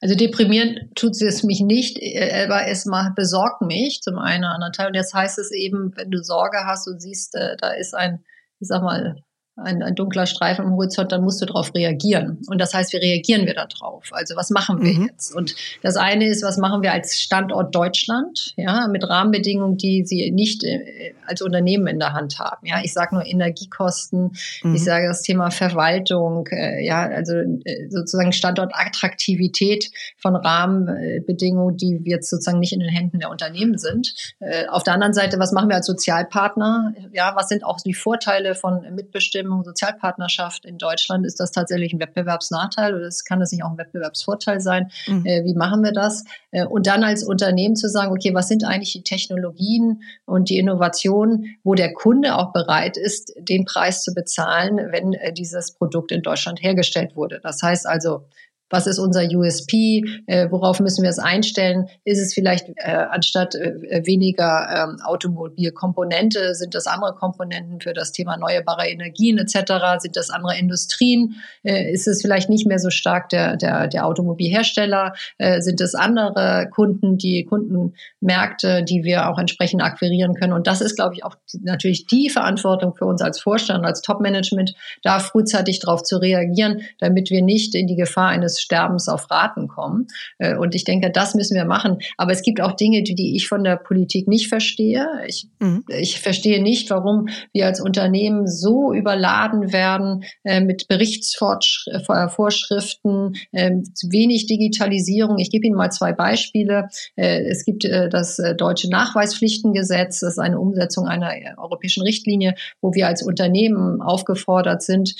Also deprimieren tut es mich nicht, äh, aber es besorgt mich zum einen oder anderen Teil. Und jetzt heißt es eben, wenn du Sorge hast und siehst, äh, da ist ein, ich sag mal, ein, ein dunkler Streifen am Horizont, dann musst du darauf reagieren. Und das heißt, wie reagieren wir da drauf? Also was machen wir mhm. jetzt? Und das eine ist, was machen wir als Standort Deutschland, ja, mit Rahmenbedingungen, die sie nicht äh, als Unternehmen in der Hand haben. Ja, ich sage nur Energiekosten, mhm. ich sage das Thema Verwaltung, äh, ja, also äh, sozusagen Standortattraktivität von Rahmenbedingungen, die jetzt sozusagen nicht in den Händen der Unternehmen sind. Äh, auf der anderen Seite, was machen wir als Sozialpartner? Ja, was sind auch die Vorteile von Mitbestimmung? Zustimmung, Sozialpartnerschaft in Deutschland, ist das tatsächlich ein Wettbewerbsnachteil oder kann das nicht auch ein Wettbewerbsvorteil sein? Mhm. Äh, wie machen wir das? Äh, und dann als Unternehmen zu sagen, okay, was sind eigentlich die Technologien und die Innovationen, wo der Kunde auch bereit ist, den Preis zu bezahlen, wenn äh, dieses Produkt in Deutschland hergestellt wurde. Das heißt also, was ist unser USP? Äh, worauf müssen wir es einstellen? Ist es vielleicht äh, anstatt äh, weniger ähm, Automobilkomponente, sind das andere Komponenten für das Thema erneuerbare Energien etc.? Sind das andere Industrien? Äh, ist es vielleicht nicht mehr so stark der, der, der Automobilhersteller? Äh, sind es andere Kunden, die Kundenmärkte, die wir auch entsprechend akquirieren können? Und das ist, glaube ich, auch natürlich die Verantwortung für uns als Vorstand, als Top-Management, da frühzeitig darauf zu reagieren, damit wir nicht in die Gefahr eines des Sterbens auf Raten kommen. Äh, und ich denke, das müssen wir machen. Aber es gibt auch Dinge, die, die ich von der Politik nicht verstehe. Ich, mhm. ich verstehe nicht, warum wir als Unternehmen so überladen werden äh, mit Berichtsvorschriften, äh, wenig Digitalisierung. Ich gebe Ihnen mal zwei Beispiele. Äh, es gibt das deutsche Nachweispflichtengesetz. Das ist eine Umsetzung einer europäischen Richtlinie, wo wir als Unternehmen aufgefordert sind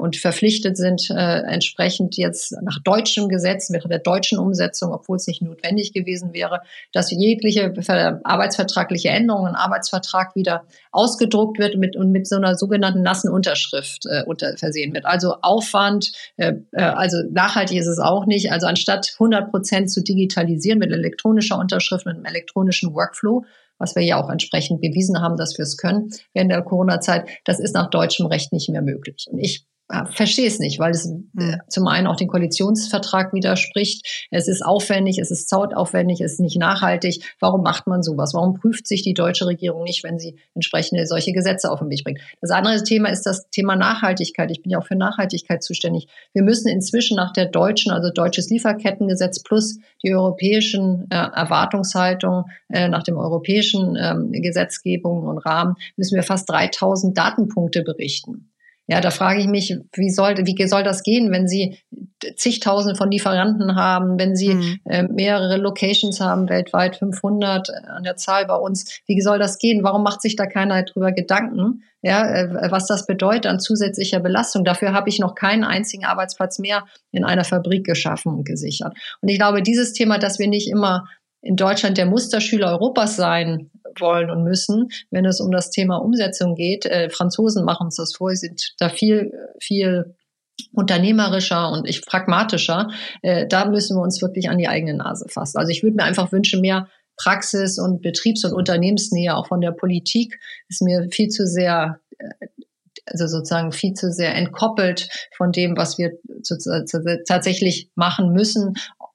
und verpflichtet sind, entsprechend jetzt nach deutschem Gesetz, nach der deutschen Umsetzung, obwohl es nicht notwendig gewesen wäre, dass jegliche arbeitsvertragliche Änderungen Arbeitsvertrag wieder ausgedruckt wird mit, und mit so einer sogenannten nassen Unterschrift äh, unter, versehen wird. Also Aufwand, äh, also nachhaltig ist es auch nicht. Also anstatt 100 Prozent zu digitalisieren mit elektronischer Unterschrift, mit einem elektronischen Workflow, was wir ja auch entsprechend bewiesen haben, dass wir es können während der Corona-Zeit, das ist nach deutschem Recht nicht mehr möglich. Und ich verstehe es nicht, weil es äh, zum einen auch den Koalitionsvertrag widerspricht. Es ist aufwendig, es ist zautaufwendig, es ist nicht nachhaltig. Warum macht man sowas? Warum prüft sich die deutsche Regierung nicht, wenn sie entsprechende solche Gesetze auf den Weg bringt? Das andere Thema ist das Thema Nachhaltigkeit. Ich bin ja auch für Nachhaltigkeit zuständig. Wir müssen inzwischen nach der deutschen, also deutsches Lieferkettengesetz plus die europäischen äh, Erwartungshaltung äh, nach dem europäischen ähm, Gesetzgebung und Rahmen müssen wir fast 3000 Datenpunkte berichten. Ja, da frage ich mich, wie soll, wie soll das gehen, wenn Sie zigtausend von Lieferanten haben, wenn Sie mhm. äh, mehrere Locations haben, weltweit 500 äh, an der Zahl bei uns. Wie soll das gehen? Warum macht sich da keiner drüber Gedanken? Ja, äh, was das bedeutet an zusätzlicher Belastung. Dafür habe ich noch keinen einzigen Arbeitsplatz mehr in einer Fabrik geschaffen und gesichert. Und ich glaube, dieses Thema, dass wir nicht immer in Deutschland der Musterschüler Europas sein wollen und müssen, wenn es um das Thema Umsetzung geht. Äh, Franzosen machen uns das vor, sie sind da viel, viel unternehmerischer und ich pragmatischer. Äh, da müssen wir uns wirklich an die eigene Nase fassen. Also ich würde mir einfach wünschen, mehr Praxis und Betriebs- und Unternehmensnähe auch von der Politik ist mir viel zu sehr äh, also sozusagen viel zu sehr entkoppelt von dem, was wir tatsächlich machen müssen,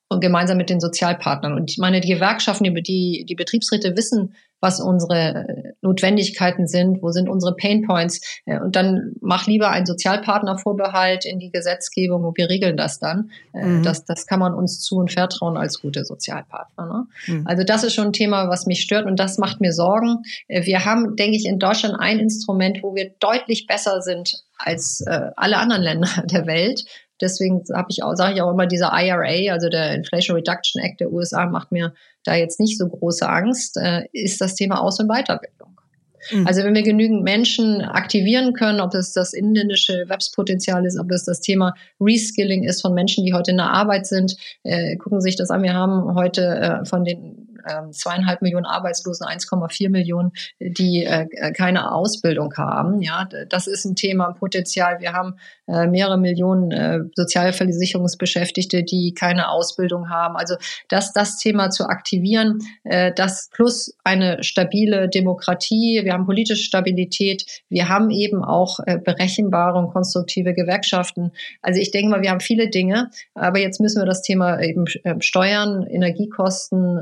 und gemeinsam mit den Sozialpartnern. Und ich meine, die Gewerkschaften, die, die Betriebsräte wissen, was unsere äh, Notwendigkeiten sind, wo sind unsere Painpoints. Äh, und dann mach lieber einen Sozialpartnervorbehalt in die Gesetzgebung und wir regeln das dann. Äh, mhm. Das, das kann man uns zu und vertrauen als gute Sozialpartner. Ne? Mhm. Also das ist schon ein Thema, was mich stört und das macht mir Sorgen. Wir haben, denke ich, in Deutschland ein Instrument, wo wir deutlich besser sind als alle anderen Länder der Welt. Deswegen habe ich auch, sage ich auch immer, dieser IRA, also der Inflation Reduction Act der USA, macht mir da jetzt nicht so große Angst, äh, ist das Thema Aus- und Weiterbildung. Mhm. Also wenn wir genügend Menschen aktivieren können, ob es das inländische Webspotenzial ist, ob es das Thema Reskilling ist von Menschen, die heute in der Arbeit sind, äh, gucken Sie sich das an. Wir haben heute äh, von den ähm, zweieinhalb Millionen Arbeitslosen, 1,4 Millionen, die äh, keine Ausbildung haben. Ja, das ist ein Thema, ein Potenzial. Wir haben äh, mehrere Millionen äh, Sozialversicherungsbeschäftigte, die keine Ausbildung haben. Also das, das Thema zu aktivieren, das plus eine stabile Demokratie. Wir haben politische Stabilität. Wir haben eben auch berechenbare und konstruktive Gewerkschaften. Also ich denke mal, wir haben viele Dinge, aber jetzt müssen wir das Thema eben Steuern, Energiekosten,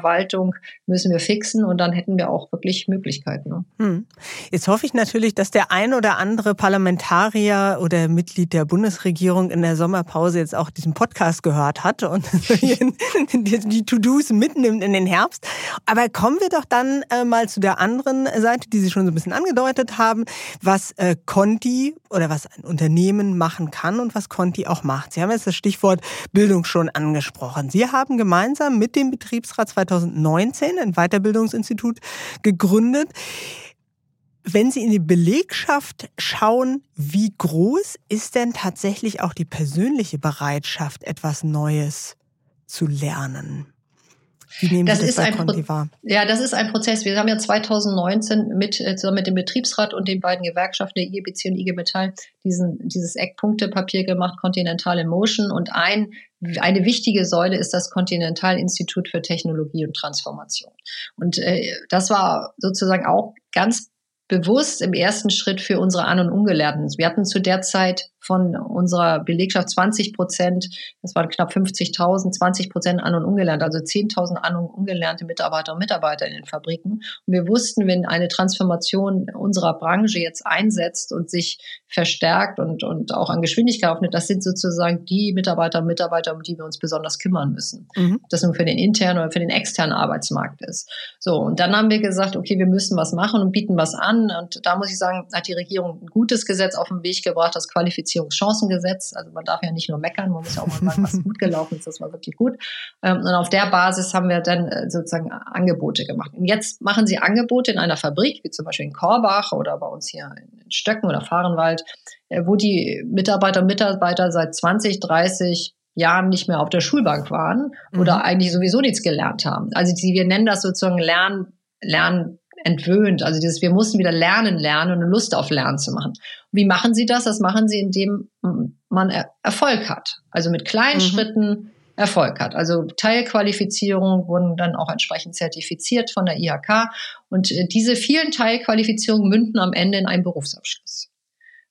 Verwaltung müssen wir fixen und dann hätten wir auch wirklich Möglichkeiten. Ne? Hm. Jetzt hoffe ich natürlich, dass der ein oder andere Parlamentarier oder Mitglied der Bundesregierung in der Sommerpause jetzt auch diesen Podcast gehört hat und die To-Dos mitnimmt in den Herbst. Aber kommen wir doch dann äh, mal zu der anderen Seite, die Sie schon so ein bisschen angedeutet haben, was äh, Conti oder was ein Unternehmen machen kann und was Conti auch macht. Sie haben jetzt das Stichwort Bildung schon angesprochen. Sie haben gemeinsam mit dem Betriebsrat 2019 ein Weiterbildungsinstitut gegründet. Wenn Sie in die Belegschaft schauen, wie groß ist denn tatsächlich auch die persönliche Bereitschaft, etwas Neues zu lernen? Wie nehmen das, Sie das ist bei Conti wahr? Ja, das ist ein Prozess. Wir haben ja 2019 mit, äh, zusammen mit dem Betriebsrat und den beiden Gewerkschaften der IGBC und IG Metall diesen, dieses Eckpunktepapier gemacht, Continental in Motion. Und ein, eine wichtige Säule ist das Continental Institut für Technologie und Transformation. Und äh, das war sozusagen auch ganz bewusst im ersten Schritt für unsere An- und Ungelernten. Wir hatten zu der Zeit von unserer Belegschaft 20 Prozent, das waren knapp 50.000, 20 Prozent An- und Ungelernt, also 10.000 An- und Ungelernte Mitarbeiter und Mitarbeiter in den Fabriken. Und wir wussten, wenn eine Transformation unserer Branche jetzt einsetzt und sich verstärkt und, und auch an Geschwindigkeit aufnimmt, das sind sozusagen die Mitarbeiter und Mitarbeiter, um die wir uns besonders kümmern müssen. Mhm. Das nun für den internen oder für den externen Arbeitsmarkt ist. So, und dann haben wir gesagt, okay, wir müssen was machen und bieten was an. Und da muss ich sagen, hat die Regierung ein gutes Gesetz auf den Weg gebracht, das Qualifizierungschancengesetz. Also man darf ja nicht nur meckern, man muss ja auch mal sagen, was gut gelaufen ist, das war wirklich gut. Ähm, und auf der Basis haben wir dann äh, sozusagen Angebote gemacht. Und jetzt machen sie Angebote in einer Fabrik, wie zum Beispiel in Korbach oder bei uns hier in Stöcken oder Fahrenwald, äh, wo die Mitarbeiter und Mitarbeiter seit 20, 30 Jahren nicht mehr auf der Schulbank waren oder mhm. eigentlich sowieso nichts gelernt haben. Also die, wir nennen das sozusagen Lernen, Lernen entwöhnt. Also dieses, wir mussten wieder lernen, lernen und eine Lust auf Lernen zu machen. Wie machen sie das? Das machen sie, indem man Erfolg hat. Also mit kleinen mhm. Schritten Erfolg hat. Also Teilqualifizierungen wurden dann auch entsprechend zertifiziert von der IHK und äh, diese vielen Teilqualifizierungen münden am Ende in einen Berufsabschluss.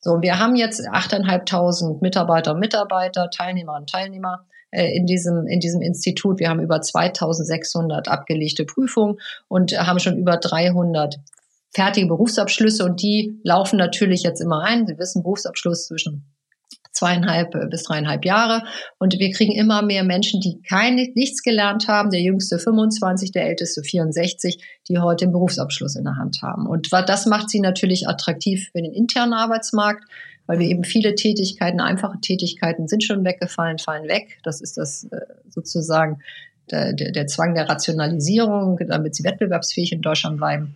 So, wir haben jetzt 8.500 Mitarbeiter und Mitarbeiter, Teilnehmerinnen und Teilnehmer äh, in diesem, in diesem Institut. Wir haben über 2600 abgelegte Prüfungen und haben schon über 300 fertige Berufsabschlüsse und die laufen natürlich jetzt immer ein. Sie wissen, Berufsabschluss zwischen zweieinhalb äh, bis dreieinhalb Jahre. Und wir kriegen immer mehr Menschen, die keine, nichts gelernt haben. Der jüngste 25, der älteste 64, die heute den Berufsabschluss in der Hand haben. Und das macht sie natürlich attraktiv für den internen Arbeitsmarkt, weil wir eben viele Tätigkeiten, einfache Tätigkeiten sind schon weggefallen, fallen weg. Das ist das äh, sozusagen der, der, der Zwang der Rationalisierung, damit sie wettbewerbsfähig in Deutschland bleiben.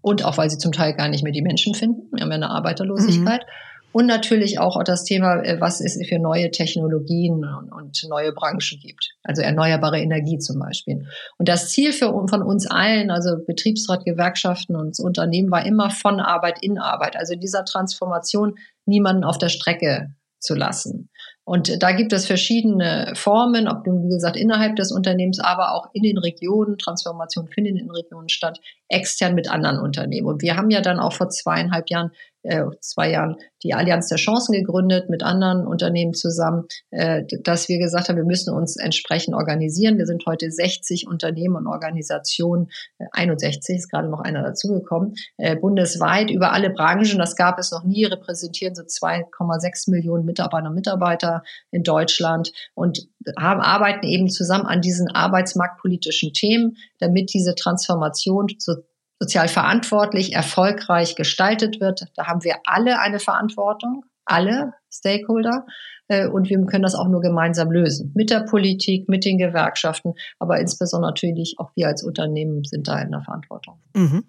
Und auch, weil sie zum Teil gar nicht mehr die Menschen finden. Wir haben ja eine Arbeiterlosigkeit. Mhm. Und natürlich auch das Thema, äh, was es für neue Technologien und neue Branchen gibt. Also erneuerbare Energie zum Beispiel. Und das Ziel für, von uns allen, also Betriebsrat, Gewerkschaften und Unternehmen, war immer von Arbeit in Arbeit. Also dieser Transformation niemanden auf der Strecke zu lassen. Und da gibt es verschiedene Formen, ob nun, wie gesagt, innerhalb des Unternehmens, aber auch in den Regionen. Transformation findet in den Regionen statt, extern mit anderen Unternehmen. Und wir haben ja dann auch vor zweieinhalb Jahren äh, zwei Jahren die Allianz der Chancen gegründet mit anderen Unternehmen zusammen, äh, dass wir gesagt haben, wir müssen uns entsprechend organisieren. Wir sind heute 60 Unternehmen und Organisationen, äh, 61 ist gerade noch einer dazugekommen, äh, bundesweit über alle Branchen. Das gab es noch nie, repräsentieren so 2,6 Millionen Mitarbeiter und Mitarbeiter in Deutschland und haben, arbeiten eben zusammen an diesen arbeitsmarktpolitischen Themen, damit diese Transformation so sozial verantwortlich, erfolgreich gestaltet wird. Da haben wir alle eine Verantwortung, alle Stakeholder. Äh, und wir können das auch nur gemeinsam lösen. Mit der Politik, mit den Gewerkschaften, aber insbesondere natürlich auch wir als Unternehmen sind da in der Verantwortung. Mhm.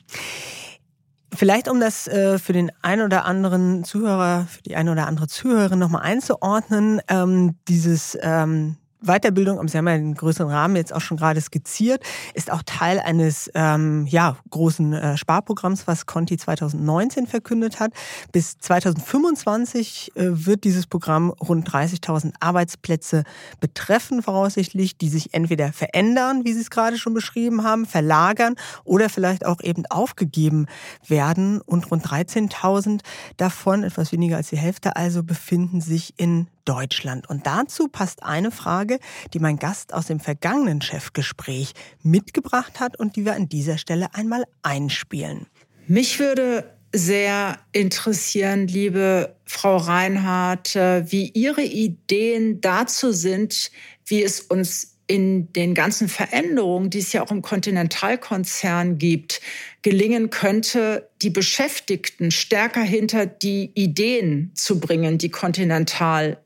Vielleicht um das äh, für den einen oder anderen Zuhörer, für die eine oder andere Zuhörerin nochmal einzuordnen, ähm, dieses ähm, Weiterbildung, Sie haben ja den größeren Rahmen jetzt auch schon gerade skizziert, ist auch Teil eines ähm, ja, großen äh, Sparprogramms, was Conti 2019 verkündet hat. Bis 2025 äh, wird dieses Programm rund 30.000 Arbeitsplätze betreffen, voraussichtlich, die sich entweder verändern, wie Sie es gerade schon beschrieben haben, verlagern oder vielleicht auch eben aufgegeben werden. Und rund 13.000 davon, etwas weniger als die Hälfte also, befinden sich in Deutschland. Und dazu passt eine Frage, die mein Gast aus dem vergangenen Chefgespräch mitgebracht hat und die wir an dieser Stelle einmal einspielen. Mich würde sehr interessieren, liebe Frau Reinhardt, wie Ihre Ideen dazu sind, wie es uns in den ganzen Veränderungen, die es ja auch im Kontinentalkonzern gibt, gelingen könnte, die Beschäftigten stärker hinter die Ideen zu bringen, die Continental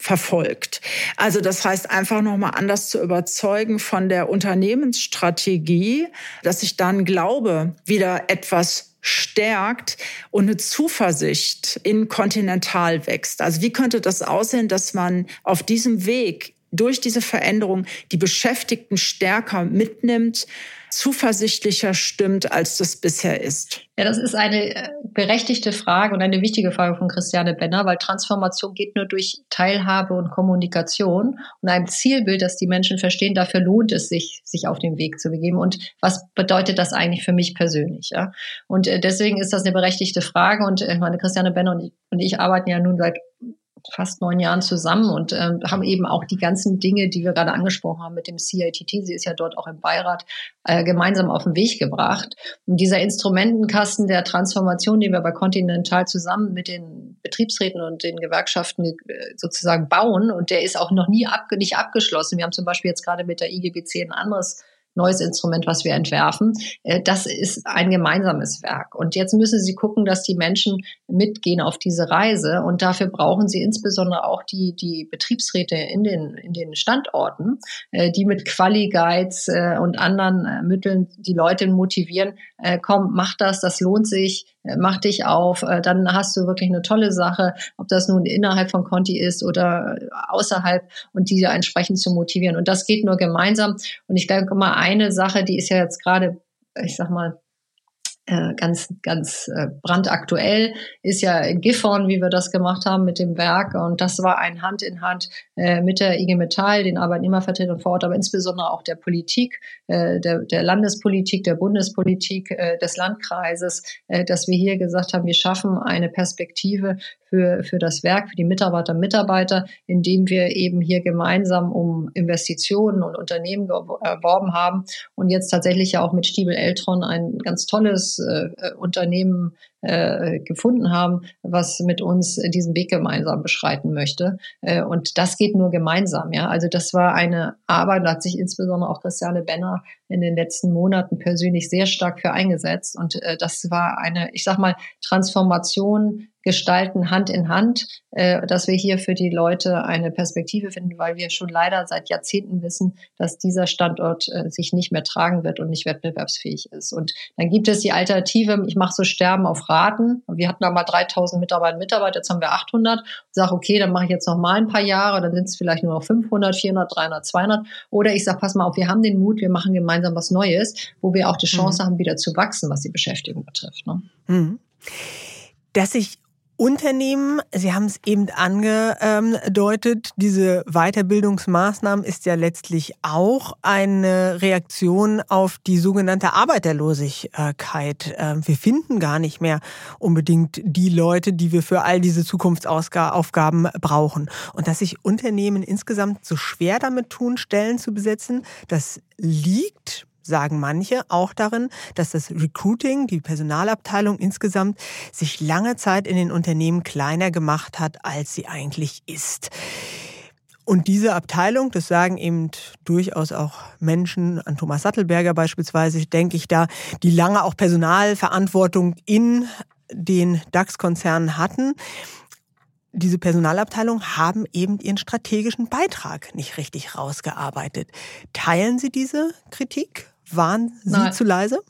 verfolgt. Also das heißt einfach nochmal anders zu überzeugen von der Unternehmensstrategie, dass ich dann glaube, wieder etwas stärkt und eine Zuversicht in Kontinental wächst. Also wie könnte das aussehen, dass man auf diesem Weg durch diese Veränderung die Beschäftigten stärker mitnimmt, zuversichtlicher stimmt, als das bisher ist? Ja, das ist eine äh, berechtigte Frage und eine wichtige Frage von Christiane Benner, weil Transformation geht nur durch Teilhabe und Kommunikation und einem Zielbild, das die Menschen verstehen. Dafür lohnt es sich, sich auf den Weg zu begeben. Und was bedeutet das eigentlich für mich persönlich? Ja? Und äh, deswegen ist das eine berechtigte Frage. Und äh, meine Christiane Benner und ich, und ich arbeiten ja nun seit fast neun Jahren zusammen und äh, haben eben auch die ganzen Dinge, die wir gerade angesprochen haben mit dem CITT, sie ist ja dort auch im Beirat, äh, gemeinsam auf den Weg gebracht. Und dieser Instrumentenkasten der Transformation, den wir bei Continental zusammen mit den Betriebsräten und den Gewerkschaften äh, sozusagen bauen, und der ist auch noch nie ab, nicht abgeschlossen. Wir haben zum Beispiel jetzt gerade mit der IGBC ein anderes neues Instrument, was wir entwerfen. Äh, das ist ein gemeinsames Werk. Und jetzt müssen Sie gucken, dass die Menschen mitgehen auf diese Reise. Und dafür brauchen Sie insbesondere auch die, die Betriebsräte in den, in den Standorten, äh, die mit Quali-Guides äh, und anderen Mitteln die Leute motivieren, komm, mach das, das lohnt sich, mach dich auf, dann hast du wirklich eine tolle Sache, ob das nun innerhalb von Conti ist oder außerhalb und diese entsprechend zu motivieren. Und das geht nur gemeinsam. Und ich denke mal, eine Sache, die ist ja jetzt gerade, ich sag mal, äh, ganz, ganz äh, brandaktuell ist ja Gifhorn, wie wir das gemacht haben mit dem Werk. Und das war ein Hand in Hand äh, mit der IG Metall, den Arbeitnehmervertretern vor Ort, aber insbesondere auch der Politik, der, der Landespolitik, der Bundespolitik, des Landkreises, dass wir hier gesagt haben, wir schaffen eine Perspektive für, für das Werk, für die Mitarbeiter und Mitarbeiter, indem wir eben hier gemeinsam um Investitionen und Unternehmen erworben haben. Und jetzt tatsächlich ja auch mit Stiebel Eltron ein ganz tolles äh, äh Unternehmen äh, gefunden haben, was mit uns diesen Weg gemeinsam beschreiten möchte. Äh, und das geht nur gemeinsam. Ja, also das war eine Arbeit, da hat sich insbesondere auch Christiane Benner in den letzten Monaten persönlich sehr stark für eingesetzt. Und äh, das war eine, ich sag mal, Transformation gestalten Hand in Hand, äh, dass wir hier für die Leute eine Perspektive finden, weil wir schon leider seit Jahrzehnten wissen, dass dieser Standort äh, sich nicht mehr tragen wird und nicht wettbewerbsfähig ist. Und dann gibt es die Alternative, ich mache so Sterben auf Raten. Wir hatten da mal 3000 Mitarbeiter und Mitarbeiter, jetzt haben wir 800. Ich sage, okay, dann mache ich jetzt noch mal ein paar Jahre, dann sind es vielleicht nur noch 500, 400, 300, 200. Oder ich sage, pass mal auf, wir haben den Mut, wir machen gemeinsam was Neues, wo wir auch die Chance mhm. haben, wieder zu wachsen, was die Beschäftigung betrifft. Ne? Mhm. Dass sich Unternehmen, Sie haben es eben angedeutet, diese Weiterbildungsmaßnahmen ist ja letztlich auch eine Reaktion auf die sogenannte Arbeiterlosigkeit. Ähm, wir finden gar nicht mehr unbedingt die Leute, die wir für all diese Zukunftsaufgaben brauchen. Und dass sich Unternehmen insgesamt so schwer damit tun, Stellen zu besetzen, das liegt sagen manche, auch darin, dass das Recruiting, die Personalabteilung insgesamt, sich lange Zeit in den Unternehmen kleiner gemacht hat, als sie eigentlich ist. Und diese Abteilung, das sagen eben durchaus auch Menschen, an Thomas Sattelberger beispielsweise, denke ich da, die lange auch Personalverantwortung in den DAX-Konzernen hatten, diese Personalabteilung haben eben ihren strategischen Beitrag nicht richtig rausgearbeitet. Teilen Sie diese Kritik? Waren Sie nein. zu leise?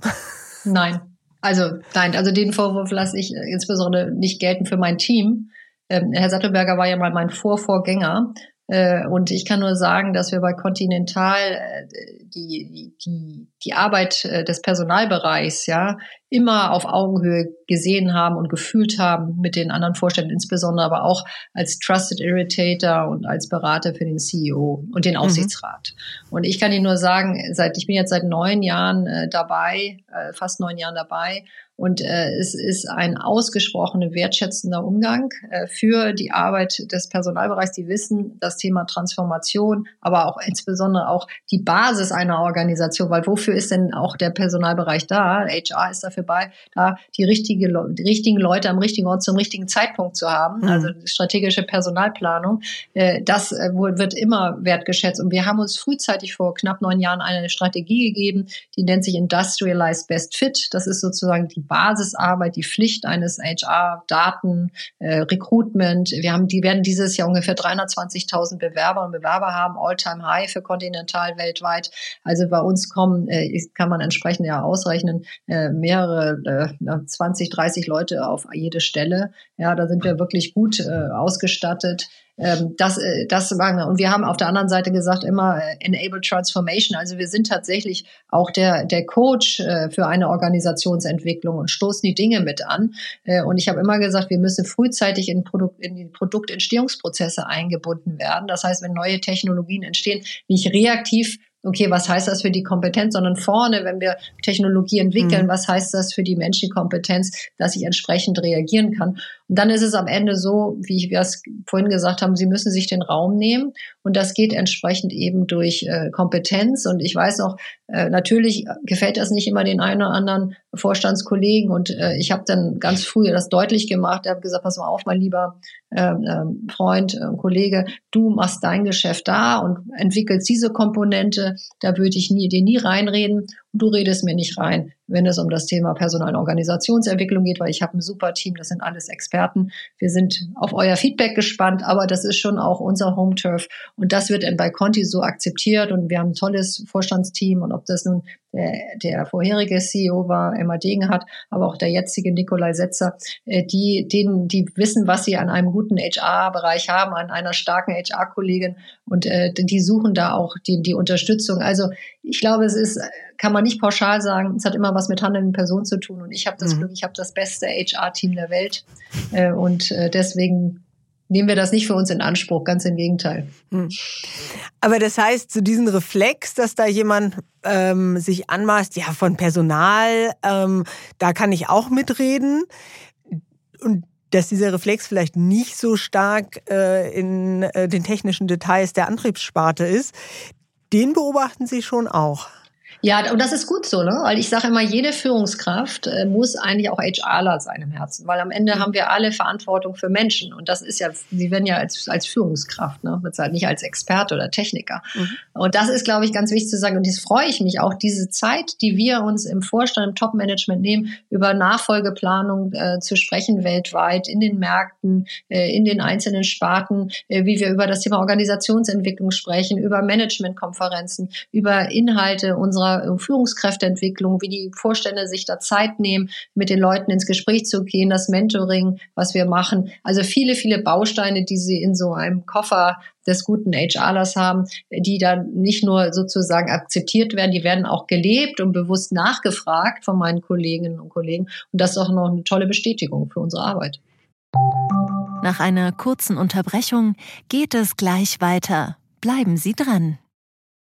Nein. Also nein, also den Vorwurf lasse ich insbesondere nicht gelten für mein Team. Ähm, Herr Sattelberger war ja mal mein Vorvorgänger äh, und ich kann nur sagen, dass wir bei Continental äh, die, die, die Arbeit äh, des Personalbereichs ja immer auf Augenhöhe gesehen haben und gefühlt haben mit den anderen Vorständen, insbesondere aber auch als Trusted Irritator und als Berater für den CEO und den mhm. Aufsichtsrat. Mhm. Und ich kann Ihnen nur sagen, seit ich bin jetzt seit neun Jahren äh, dabei, äh, fast neun Jahren dabei und äh, es ist ein ausgesprochen wertschätzender Umgang äh, für die Arbeit des Personalbereichs. Die wissen das Thema Transformation, aber auch insbesondere auch die Basis einer Organisation, weil wofür ist denn auch der Personalbereich da? HR ist dafür bei, da die, richtige, die richtigen Leute am richtigen Ort zum richtigen Zeitpunkt zu haben. Mhm. Also strategische Personalplanung. Äh, das äh, wird immer wertgeschätzt. Und wir haben uns frühzeitig vor knapp neun Jahren eine Strategie gegeben, die nennt sich Industrialized Best Fit. Das ist sozusagen die Basisarbeit, die Pflicht eines HR, Daten, äh, Recruitment. Wir haben, die werden dieses Jahr ungefähr 320.000 Bewerber und Bewerber haben, All-Time High für Continental weltweit. Also bei uns kommen, kann man entsprechend ja ausrechnen, äh, mehrere, äh, 20, 30 Leute auf jede Stelle. Ja, da sind wir wirklich gut äh, ausgestattet. Ähm, das, äh, das machen wir. Und wir haben auf der anderen Seite gesagt immer äh, Enable Transformation. Also wir sind tatsächlich auch der, der Coach äh, für eine Organisationsentwicklung und stoßen die Dinge mit an. Und ich habe immer gesagt, wir müssen frühzeitig in, Produkt, in die Produktentstehungsprozesse eingebunden werden. Das heißt, wenn neue Technologien entstehen, nicht reaktiv okay, was heißt das für die Kompetenz, sondern vorne, wenn wir Technologie entwickeln, mhm. was heißt das für die Menschenkompetenz, dass ich entsprechend reagieren kann. Dann ist es am Ende so, wie wir es vorhin gesagt haben, sie müssen sich den Raum nehmen und das geht entsprechend eben durch äh, Kompetenz. Und ich weiß auch, äh, natürlich gefällt das nicht immer den einen oder anderen Vorstandskollegen. Und äh, ich habe dann ganz früh das deutlich gemacht. Ich habe gesagt, pass mal auf, mein lieber ähm, ähm, Freund, äh, Kollege, du machst dein Geschäft da und entwickelst diese Komponente. Da würde ich nie, dir nie reinreden. Und du redest mir nicht rein, wenn es um das Thema Personal- und Organisationsentwicklung geht, weil ich habe ein super Team, das sind alles Experten. Wir sind auf euer Feedback gespannt, aber das ist schon auch unser Home Turf. Und das wird bei Conti so akzeptiert und wir haben ein tolles Vorstandsteam und ob das nun der, der vorherige CEO war, Emma Degenhardt, aber auch der jetzige Nikolai Setzer, äh, die, denen, die wissen, was sie an einem guten HR-Bereich haben, an einer starken HR-Kollegin und äh, die suchen da auch die, die Unterstützung. Also ich glaube, es ist, kann man nicht pauschal sagen, es hat immer was mit handelnden Personen zu tun und ich habe das mhm. Glück, ich habe das beste HR-Team der Welt äh, und äh, deswegen nehmen wir das nicht für uns in Anspruch, ganz im Gegenteil. Hm. Aber das heißt, zu so diesen Reflex, dass da jemand ähm, sich anmaßt, ja, von Personal, ähm, da kann ich auch mitreden. Und dass dieser Reflex vielleicht nicht so stark äh, in äh, den technischen Details der Antriebssparte ist, den beobachten Sie schon auch. Ja, und das ist gut so, ne? Weil ich sage immer, jede Führungskraft äh, muss eigentlich auch HRler sein im Herzen, weil am Ende mhm. haben wir alle Verantwortung für Menschen und das ist ja, sie werden ja als, als Führungskraft, ne? Bezahlt, nicht als Experte oder Techniker. Mhm. Und das ist, glaube ich, ganz wichtig zu sagen und das freue ich mich auch, diese Zeit, die wir uns im Vorstand, im Top-Management nehmen, über Nachfolgeplanung äh, zu sprechen weltweit, in den Märkten, äh, in den einzelnen Sparten, äh, wie wir über das Thema Organisationsentwicklung sprechen, über Managementkonferenzen, über Inhalte unserer Thema Führungskräfteentwicklung, wie die Vorstände sich da Zeit nehmen, mit den Leuten ins Gespräch zu gehen, das Mentoring, was wir machen. Also viele, viele Bausteine, die sie in so einem Koffer des guten HRlers haben, die dann nicht nur sozusagen akzeptiert werden, die werden auch gelebt und bewusst nachgefragt von meinen Kolleginnen und Kollegen. Und das ist auch noch eine tolle Bestätigung für unsere Arbeit. Nach einer kurzen Unterbrechung geht es gleich weiter. Bleiben Sie dran.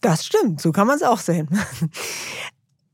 Das stimmt, so kann man es auch sehen.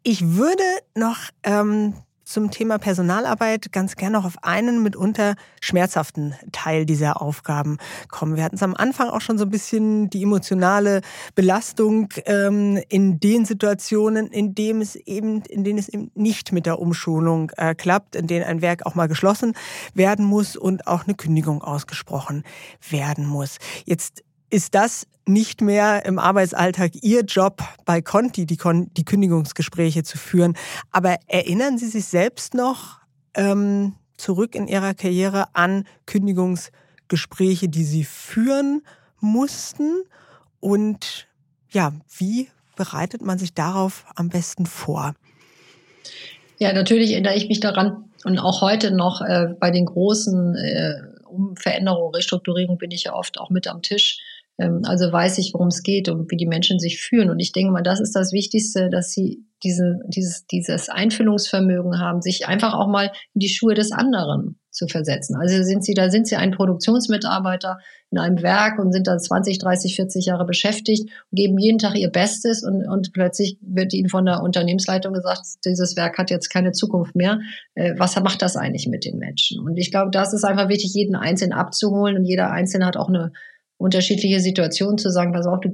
Ich würde noch ähm, zum Thema Personalarbeit ganz gerne noch auf einen mitunter schmerzhaften Teil dieser Aufgaben kommen. Wir hatten es am Anfang auch schon so ein bisschen die emotionale Belastung ähm, in den Situationen, in dem es eben, in denen es eben nicht mit der Umschulung äh, klappt, in denen ein Werk auch mal geschlossen werden muss und auch eine Kündigung ausgesprochen werden muss. Jetzt ist das nicht mehr im Arbeitsalltag Ihr Job bei Conti, die, Kon die Kündigungsgespräche zu führen. Aber erinnern Sie sich selbst noch ähm, zurück in Ihrer Karriere an Kündigungsgespräche, die Sie führen mussten? Und ja, wie bereitet man sich darauf am besten vor? Ja, natürlich erinnere ich mich daran und auch heute noch äh, bei den großen äh, Veränderungen, Restrukturierung bin ich ja oft auch mit am Tisch also weiß ich, worum es geht und wie die Menschen sich fühlen. Und ich denke mal, das ist das Wichtigste, dass sie diese, dieses, dieses Einfühlungsvermögen haben, sich einfach auch mal in die Schuhe des anderen zu versetzen. Also sind sie, da sind sie ein Produktionsmitarbeiter in einem Werk und sind da 20, 30, 40 Jahre beschäftigt und geben jeden Tag ihr Bestes und, und plötzlich wird ihnen von der Unternehmensleitung gesagt, dieses Werk hat jetzt keine Zukunft mehr. Äh, was macht das eigentlich mit den Menschen? Und ich glaube, das ist einfach wichtig, jeden Einzelnen abzuholen und jeder Einzelne hat auch eine unterschiedliche Situationen zu sagen, pass auf, du,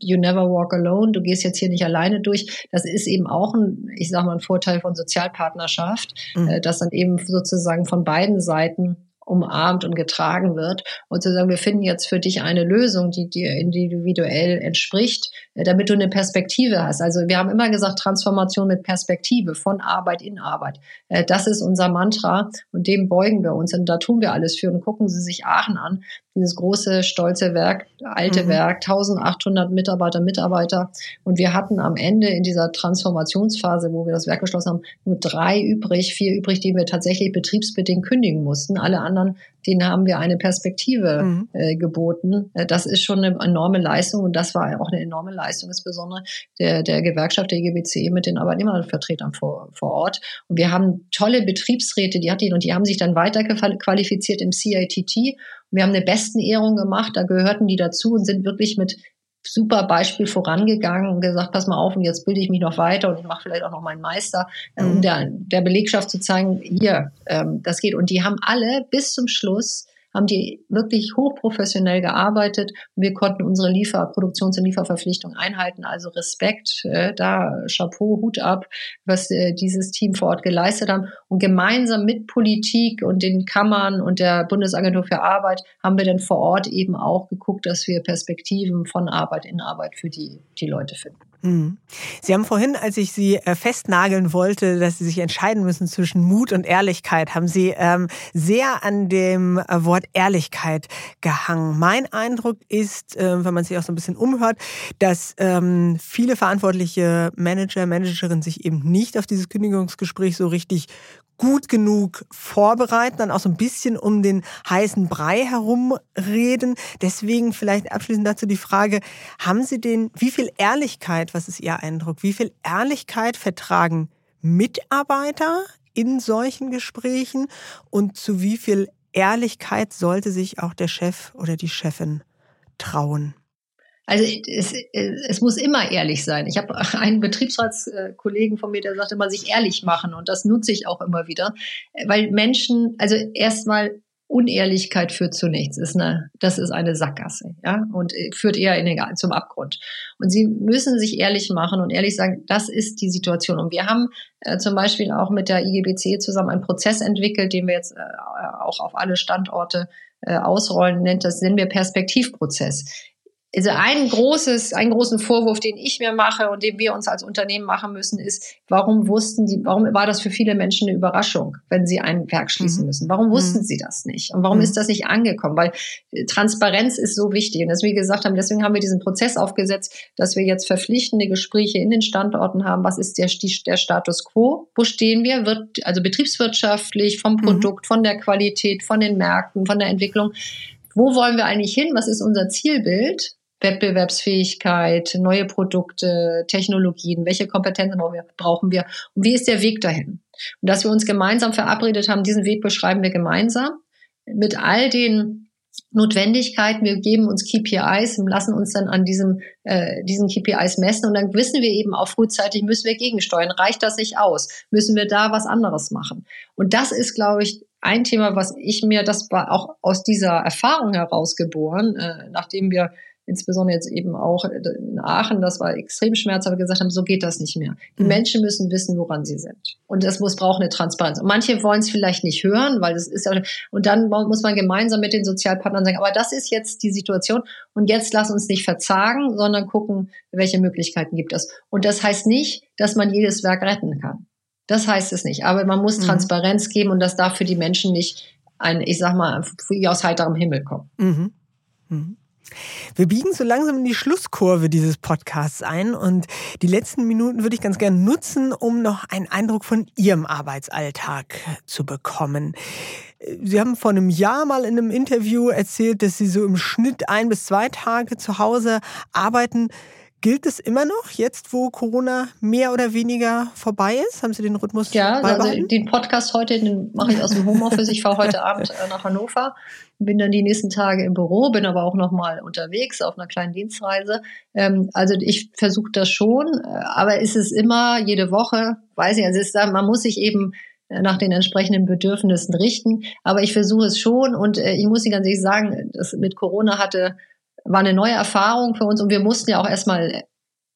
you never walk alone, du gehst jetzt hier nicht alleine durch. Das ist eben auch ein, ich sage mal, ein Vorteil von Sozialpartnerschaft, mhm. Äh, dass dann eben sozusagen von beiden Seiten umarmt und getragen wird und zu sagen, wir finden jetzt für dich eine Lösung, die dir individuell entspricht, damit du eine Perspektive hast. Also wir haben immer gesagt, Transformation mit Perspektive von Arbeit in Arbeit. Äh, das ist unser Mantra und dem beugen wir uns und da tun wir alles für und gucken Sie sich Aachen an. dieses große, stolze Werk, alte mhm. Werk, 1800 Mitarbeiter, Mitarbeiter. Und wir hatten am Ende in dieser Transformationsphase, wo wir das Werk geschlossen haben, nur drei übrig, vier übrig, die wir tatsächlich betriebsbedingt kündigen mussten. Alle anderen, denen haben wir eine Perspektive mhm. äh, geboten. Äh, das ist schon eine enorme Leistung und das war auch eine enorme Leistung, insbesondere der, der Gewerkschaft der GBC mit den Arbeitnehmervertretern vor, vor Ort. Und wir haben tolle Betriebsräte, die hat die und die haben sich dann weiter qualifiziert im CITT wir haben eine Besten-Ehrung gemacht, da gehörten die dazu und sind wirklich mit super Beispiel vorangegangen und gesagt, pass mal auf, und jetzt bilde ich mich noch weiter und ich mache vielleicht auch noch meinen Meister, äh, um mhm. der, der Belegschaft zu zeigen, hier, ähm, das geht. Und die haben alle bis zum Schluss haben die wirklich hochprofessionell gearbeitet. Wir konnten unsere Liefer-, Produktions- und Lieferverpflichtung einhalten. Also Respekt, äh, da Chapeau, Hut ab, was äh, dieses Team vor Ort geleistet haben. Und gemeinsam mit Politik und den Kammern und der Bundesagentur für Arbeit haben wir dann vor Ort eben auch geguckt, dass wir Perspektiven von Arbeit in Arbeit für die, die Leute finden. Mhm. Sie haben vorhin, als ich Sie äh, festnageln wollte, dass Sie sich entscheiden müssen zwischen Mut und Ehrlichkeit, haben Sie ähm, sehr an dem äh, Wort Ehrlichkeit gehangen. Mein Eindruck ist, äh, wenn man sich auch so ein bisschen umhört, dass ähm, viele verantwortliche Manager, Managerinnen sich eben nicht auf dieses Kündigungsgespräch so richtig gut genug vorbereiten, dann auch so ein bisschen um den heißen Brei herumreden. Deswegen vielleicht abschließend dazu die Frage, haben Sie den, wie viel Ehrlichkeit, was ist Ihr Eindruck, wie viel Ehrlichkeit vertragen Mitarbeiter in solchen Gesprächen und zu wie viel Ehrlichkeit sollte sich auch der Chef oder die Chefin trauen? Also es, es muss immer ehrlich sein. Ich habe einen Betriebsratskollegen von mir, der sagt immer, sich ehrlich machen und das nutze ich auch immer wieder, weil Menschen, also erstmal Unehrlichkeit führt zu nichts. Ist eine, das ist eine Sackgasse, ja, und führt eher in den, zum Abgrund. Und Sie müssen sich ehrlich machen und ehrlich sagen, das ist die Situation. Und wir haben äh, zum Beispiel auch mit der IGBC zusammen einen Prozess entwickelt, den wir jetzt äh, auch auf alle Standorte äh, ausrollen, nennt das nennen wir Perspektivprozess also ein großes, einen großen Vorwurf, den ich mir mache und den wir uns als Unternehmen machen müssen, ist, warum wussten die, warum war das für viele Menschen eine Überraschung, wenn sie ein Werk schließen mhm. müssen? Warum wussten mhm. sie das nicht? Und warum mhm. ist das nicht angekommen? Weil äh, Transparenz ist so wichtig. Und deswegen gesagt haben, deswegen haben wir diesen Prozess aufgesetzt, dass wir jetzt verpflichtende Gespräche in den Standorten haben. Was ist der, der Status quo? Wo stehen wir? Wird, also betriebswirtschaftlich, vom mhm. Produkt, von der Qualität, von den Märkten, von der Entwicklung. Wo wollen wir eigentlich hin? Was ist unser Zielbild? Wettbewerbsfähigkeit, neue Produkte, Technologien, welche Kompetenzen brauchen wir und wie ist der Weg dahin? Und dass wir uns gemeinsam verabredet haben, diesen Weg beschreiben wir gemeinsam mit all den Notwendigkeiten. Wir geben uns KPIs und lassen uns dann an diesem, äh, diesen KPIs messen und dann wissen wir eben auch frühzeitig, müssen wir gegensteuern. Reicht das nicht aus? Müssen wir da was anderes machen? Und das ist, glaube ich, ein Thema, was ich mir, das war auch aus dieser Erfahrung herausgeboren, äh, nachdem wir insbesondere jetzt eben auch in Aachen, das war extrem schmerzhaft, gesagt haben, so geht das nicht mehr. Die mhm. Menschen müssen wissen, woran sie sind. Und das muss, braucht eine Transparenz. Und manche wollen es vielleicht nicht hören, weil das ist ja, und dann muss man gemeinsam mit den Sozialpartnern sagen, aber das ist jetzt die Situation und jetzt lass uns nicht verzagen, sondern gucken, welche Möglichkeiten gibt es. Und das heißt nicht, dass man jedes Werk retten kann. Das heißt es nicht. Aber man muss mhm. Transparenz geben und das darf für die Menschen nicht ein, ich sag mal, wie aus heiterem Himmel kommen. Mhm. Wir biegen so langsam in die Schlusskurve dieses Podcasts ein und die letzten Minuten würde ich ganz gerne nutzen, um noch einen Eindruck von Ihrem Arbeitsalltag zu bekommen. Sie haben vor einem Jahr mal in einem Interview erzählt, dass Sie so im Schnitt ein bis zwei Tage zu Hause arbeiten. Gilt es immer noch, jetzt wo Corona mehr oder weniger vorbei ist? Haben Sie den Rhythmus Ja, also den Podcast heute, den mache ich aus dem Homeoffice. Ich fahre heute Abend äh, nach Hannover, bin dann die nächsten Tage im Büro, bin aber auch noch mal unterwegs auf einer kleinen Dienstreise. Ähm, also ich versuche das schon, äh, aber ist es immer jede Woche, weiß ich, also ist, man muss sich eben äh, nach den entsprechenden Bedürfnissen richten. Aber ich versuche es schon und ich muss Ihnen ganz ehrlich sagen, das mit Corona hatte war eine neue Erfahrung für uns und wir mussten ja auch erstmal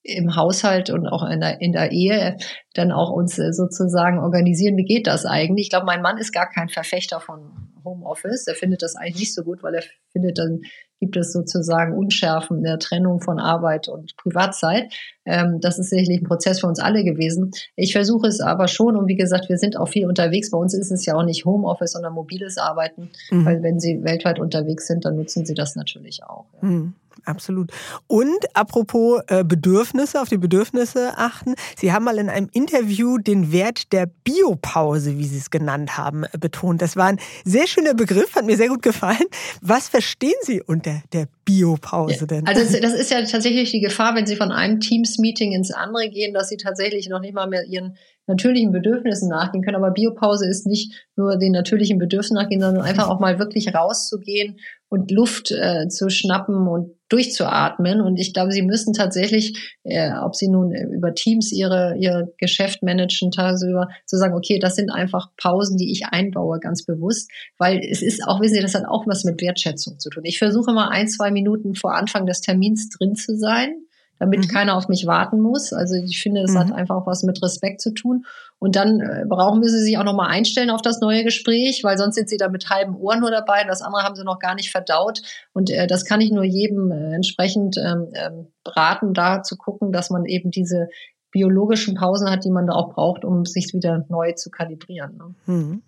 im Haushalt und auch in der, in der Ehe dann auch uns äh, sozusagen organisieren, wie geht das eigentlich? Ich glaube, mein Mann ist gar kein Verfechter von Homeoffice. Er findet das eigentlich nicht so gut, weil er findet dann gibt es sozusagen Unschärfen der Trennung von Arbeit und Privatzeit. Ähm, das ist sicherlich ein Prozess für uns alle gewesen. Ich versuche es aber schon und wie gesagt, wir sind auch viel unterwegs. Bei uns ist es ja auch nicht Homeoffice, sondern mobiles Arbeiten, mhm. weil wenn Sie weltweit unterwegs sind, dann nutzen Sie das natürlich auch. Ja. Mhm absolut. Und apropos äh, Bedürfnisse, auf die Bedürfnisse achten. Sie haben mal in einem Interview den Wert der Biopause, wie Sie es genannt haben, äh, betont. Das war ein sehr schöner Begriff, hat mir sehr gut gefallen. Was verstehen Sie unter der Biopause denn? Also das ist ja tatsächlich die Gefahr, wenn Sie von einem Teams-Meeting ins andere gehen, dass Sie tatsächlich noch nicht mal mehr Ihren natürlichen Bedürfnissen nachgehen können. Aber Biopause ist nicht nur den natürlichen Bedürfnissen nachgehen, sondern einfach auch mal wirklich rauszugehen und Luft äh, zu schnappen und durchzuatmen. Und ich glaube, sie müssen tatsächlich, äh, ob sie nun über Teams ihre, ihr Geschäft managen, tagsüber, zu sagen, okay, das sind einfach Pausen, die ich einbaue, ganz bewusst. Weil es ist auch, wissen Sie, das hat auch was mit Wertschätzung zu tun. Ich versuche mal ein, zwei Minuten vor Anfang des Termins drin zu sein damit mhm. keiner auf mich warten muss. Also ich finde, das mhm. hat einfach auch was mit Respekt zu tun. Und dann äh, brauchen wir sie sich auch nochmal einstellen auf das neue Gespräch, weil sonst sind sie da mit halbem Ohr nur dabei. Das andere haben sie noch gar nicht verdaut. Und äh, das kann ich nur jedem äh, entsprechend ähm, ähm, raten, da zu gucken, dass man eben diese biologischen Pausen hat, die man da auch braucht, um sich wieder neu zu kalibrieren. Ne? Mhm.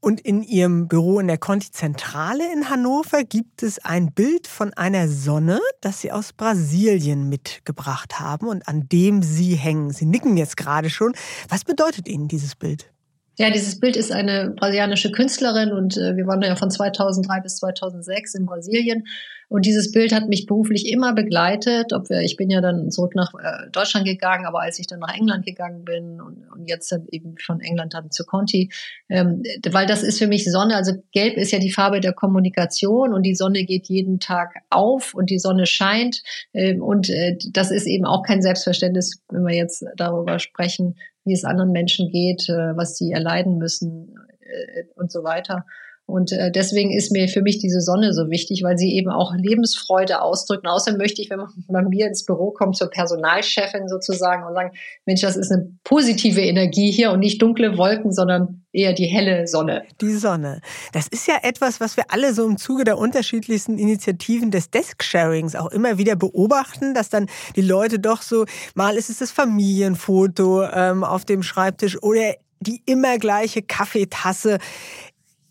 Und in Ihrem Büro in der Conti-Zentrale in Hannover gibt es ein Bild von einer Sonne, das Sie aus Brasilien mitgebracht haben und an dem Sie hängen. Sie nicken jetzt gerade schon. Was bedeutet Ihnen dieses Bild? Ja, dieses Bild ist eine brasilianische Künstlerin und äh, wir waren ja von 2003 bis 2006 in Brasilien. Und dieses Bild hat mich beruflich immer begleitet. Ob wir, ich bin ja dann zurück nach äh, Deutschland gegangen, aber als ich dann nach England gegangen bin und, und jetzt dann eben von England dann zu Conti, ähm, weil das ist für mich Sonne. Also Gelb ist ja die Farbe der Kommunikation und die Sonne geht jeden Tag auf und die Sonne scheint. Ähm, und äh, das ist eben auch kein Selbstverständnis, wenn wir jetzt darüber sprechen, wie es anderen Menschen geht, äh, was sie erleiden müssen äh, und so weiter. Und äh, deswegen ist mir für mich diese Sonne so wichtig, weil sie eben auch Lebensfreude ausdrückt. Und außerdem möchte ich, wenn man bei mir ins Büro kommt, zur Personalchefin sozusagen und sagen, Mensch, das ist eine positive Energie hier und nicht dunkle Wolken, sondern eher die helle Sonne. Die Sonne. Das ist ja etwas, was wir alle so im Zuge der unterschiedlichsten Initiativen des Desk-Sharings auch immer wieder beobachten, dass dann die Leute doch so, mal ist es das Familienfoto ähm, auf dem Schreibtisch oder die immer gleiche Kaffeetasse.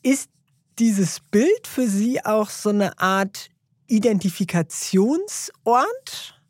Ist dieses Bild für Sie auch so eine Art Identifikationsort?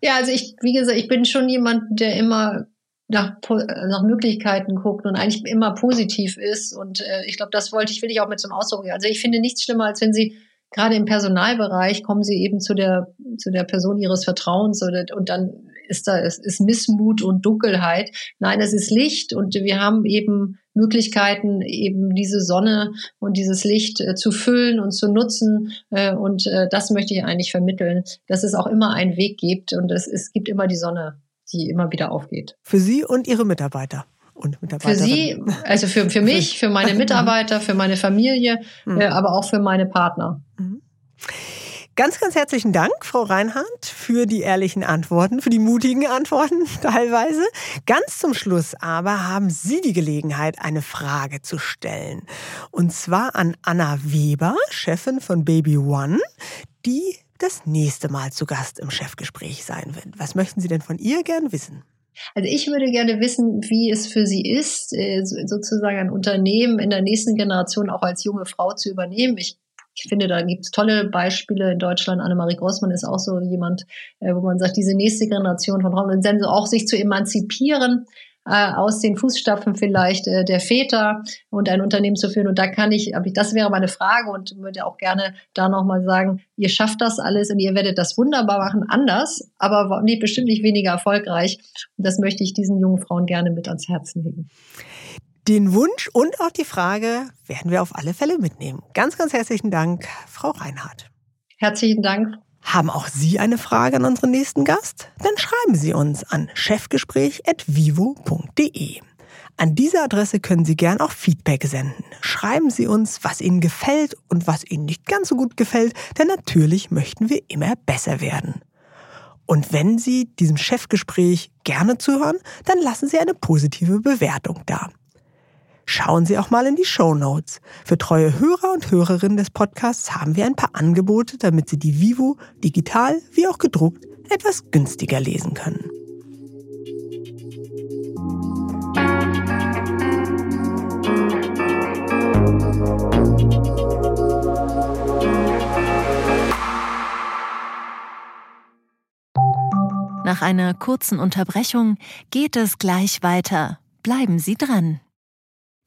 Ja, also ich, wie gesagt, ich bin schon jemand, der immer nach, nach Möglichkeiten guckt und eigentlich immer positiv ist. Und äh, ich glaube, das wollte ich, will ich auch mit zum Ausdruck. Also ich finde nichts schlimmer, als wenn Sie gerade im Personalbereich kommen Sie eben zu der, zu der Person Ihres Vertrauens oder, und dann ist da, es ist Missmut und Dunkelheit. Nein, es ist Licht und wir haben eben Möglichkeiten, eben diese Sonne und dieses Licht äh, zu füllen und zu nutzen. Äh, und äh, das möchte ich eigentlich vermitteln, dass es auch immer einen Weg gibt und es, es gibt immer die Sonne, die immer wieder aufgeht. Für Sie und Ihre Mitarbeiter. Und für Sie, also für, für mich, für meine Mitarbeiter, für meine Familie, mhm. aber auch für meine Partner. Mhm. Ganz, ganz herzlichen Dank, Frau Reinhardt, für die ehrlichen Antworten, für die mutigen Antworten teilweise. Ganz zum Schluss aber haben Sie die Gelegenheit, eine Frage zu stellen. Und zwar an Anna Weber, Chefin von Baby One, die das nächste Mal zu Gast im Chefgespräch sein wird. Was möchten Sie denn von ihr gern wissen? Also ich würde gerne wissen, wie es für Sie ist, äh, sozusagen ein Unternehmen in der nächsten Generation auch als junge Frau zu übernehmen. Ich ich finde, da gibt es tolle Beispiele in Deutschland. Annemarie Grossmann ist auch so jemand, äh, wo man sagt, diese nächste Generation von Frauen und so auch sich zu emanzipieren äh, aus den Fußstapfen vielleicht äh, der Väter und ein Unternehmen zu führen. Und da kann ich, aber das wäre meine Frage und würde auch gerne da nochmal sagen, ihr schafft das alles und ihr werdet das wunderbar machen, anders, aber nee, bestimmt nicht weniger erfolgreich. Und das möchte ich diesen jungen Frauen gerne mit ans Herzen legen. Den Wunsch und auch die Frage werden wir auf alle Fälle mitnehmen. Ganz, ganz herzlichen Dank, Frau Reinhardt. Herzlichen Dank. Haben auch Sie eine Frage an unseren nächsten Gast? Dann schreiben Sie uns an chefgespräch.vivo.de. An diese Adresse können Sie gern auch Feedback senden. Schreiben Sie uns, was Ihnen gefällt und was Ihnen nicht ganz so gut gefällt, denn natürlich möchten wir immer besser werden. Und wenn Sie diesem Chefgespräch gerne zuhören, dann lassen Sie eine positive Bewertung da. Schauen Sie auch mal in die Show Notes. Für treue Hörer und Hörerinnen des Podcasts haben wir ein paar Angebote, damit Sie die Vivo digital wie auch gedruckt etwas günstiger lesen können. Nach einer kurzen Unterbrechung geht es gleich weiter. Bleiben Sie dran.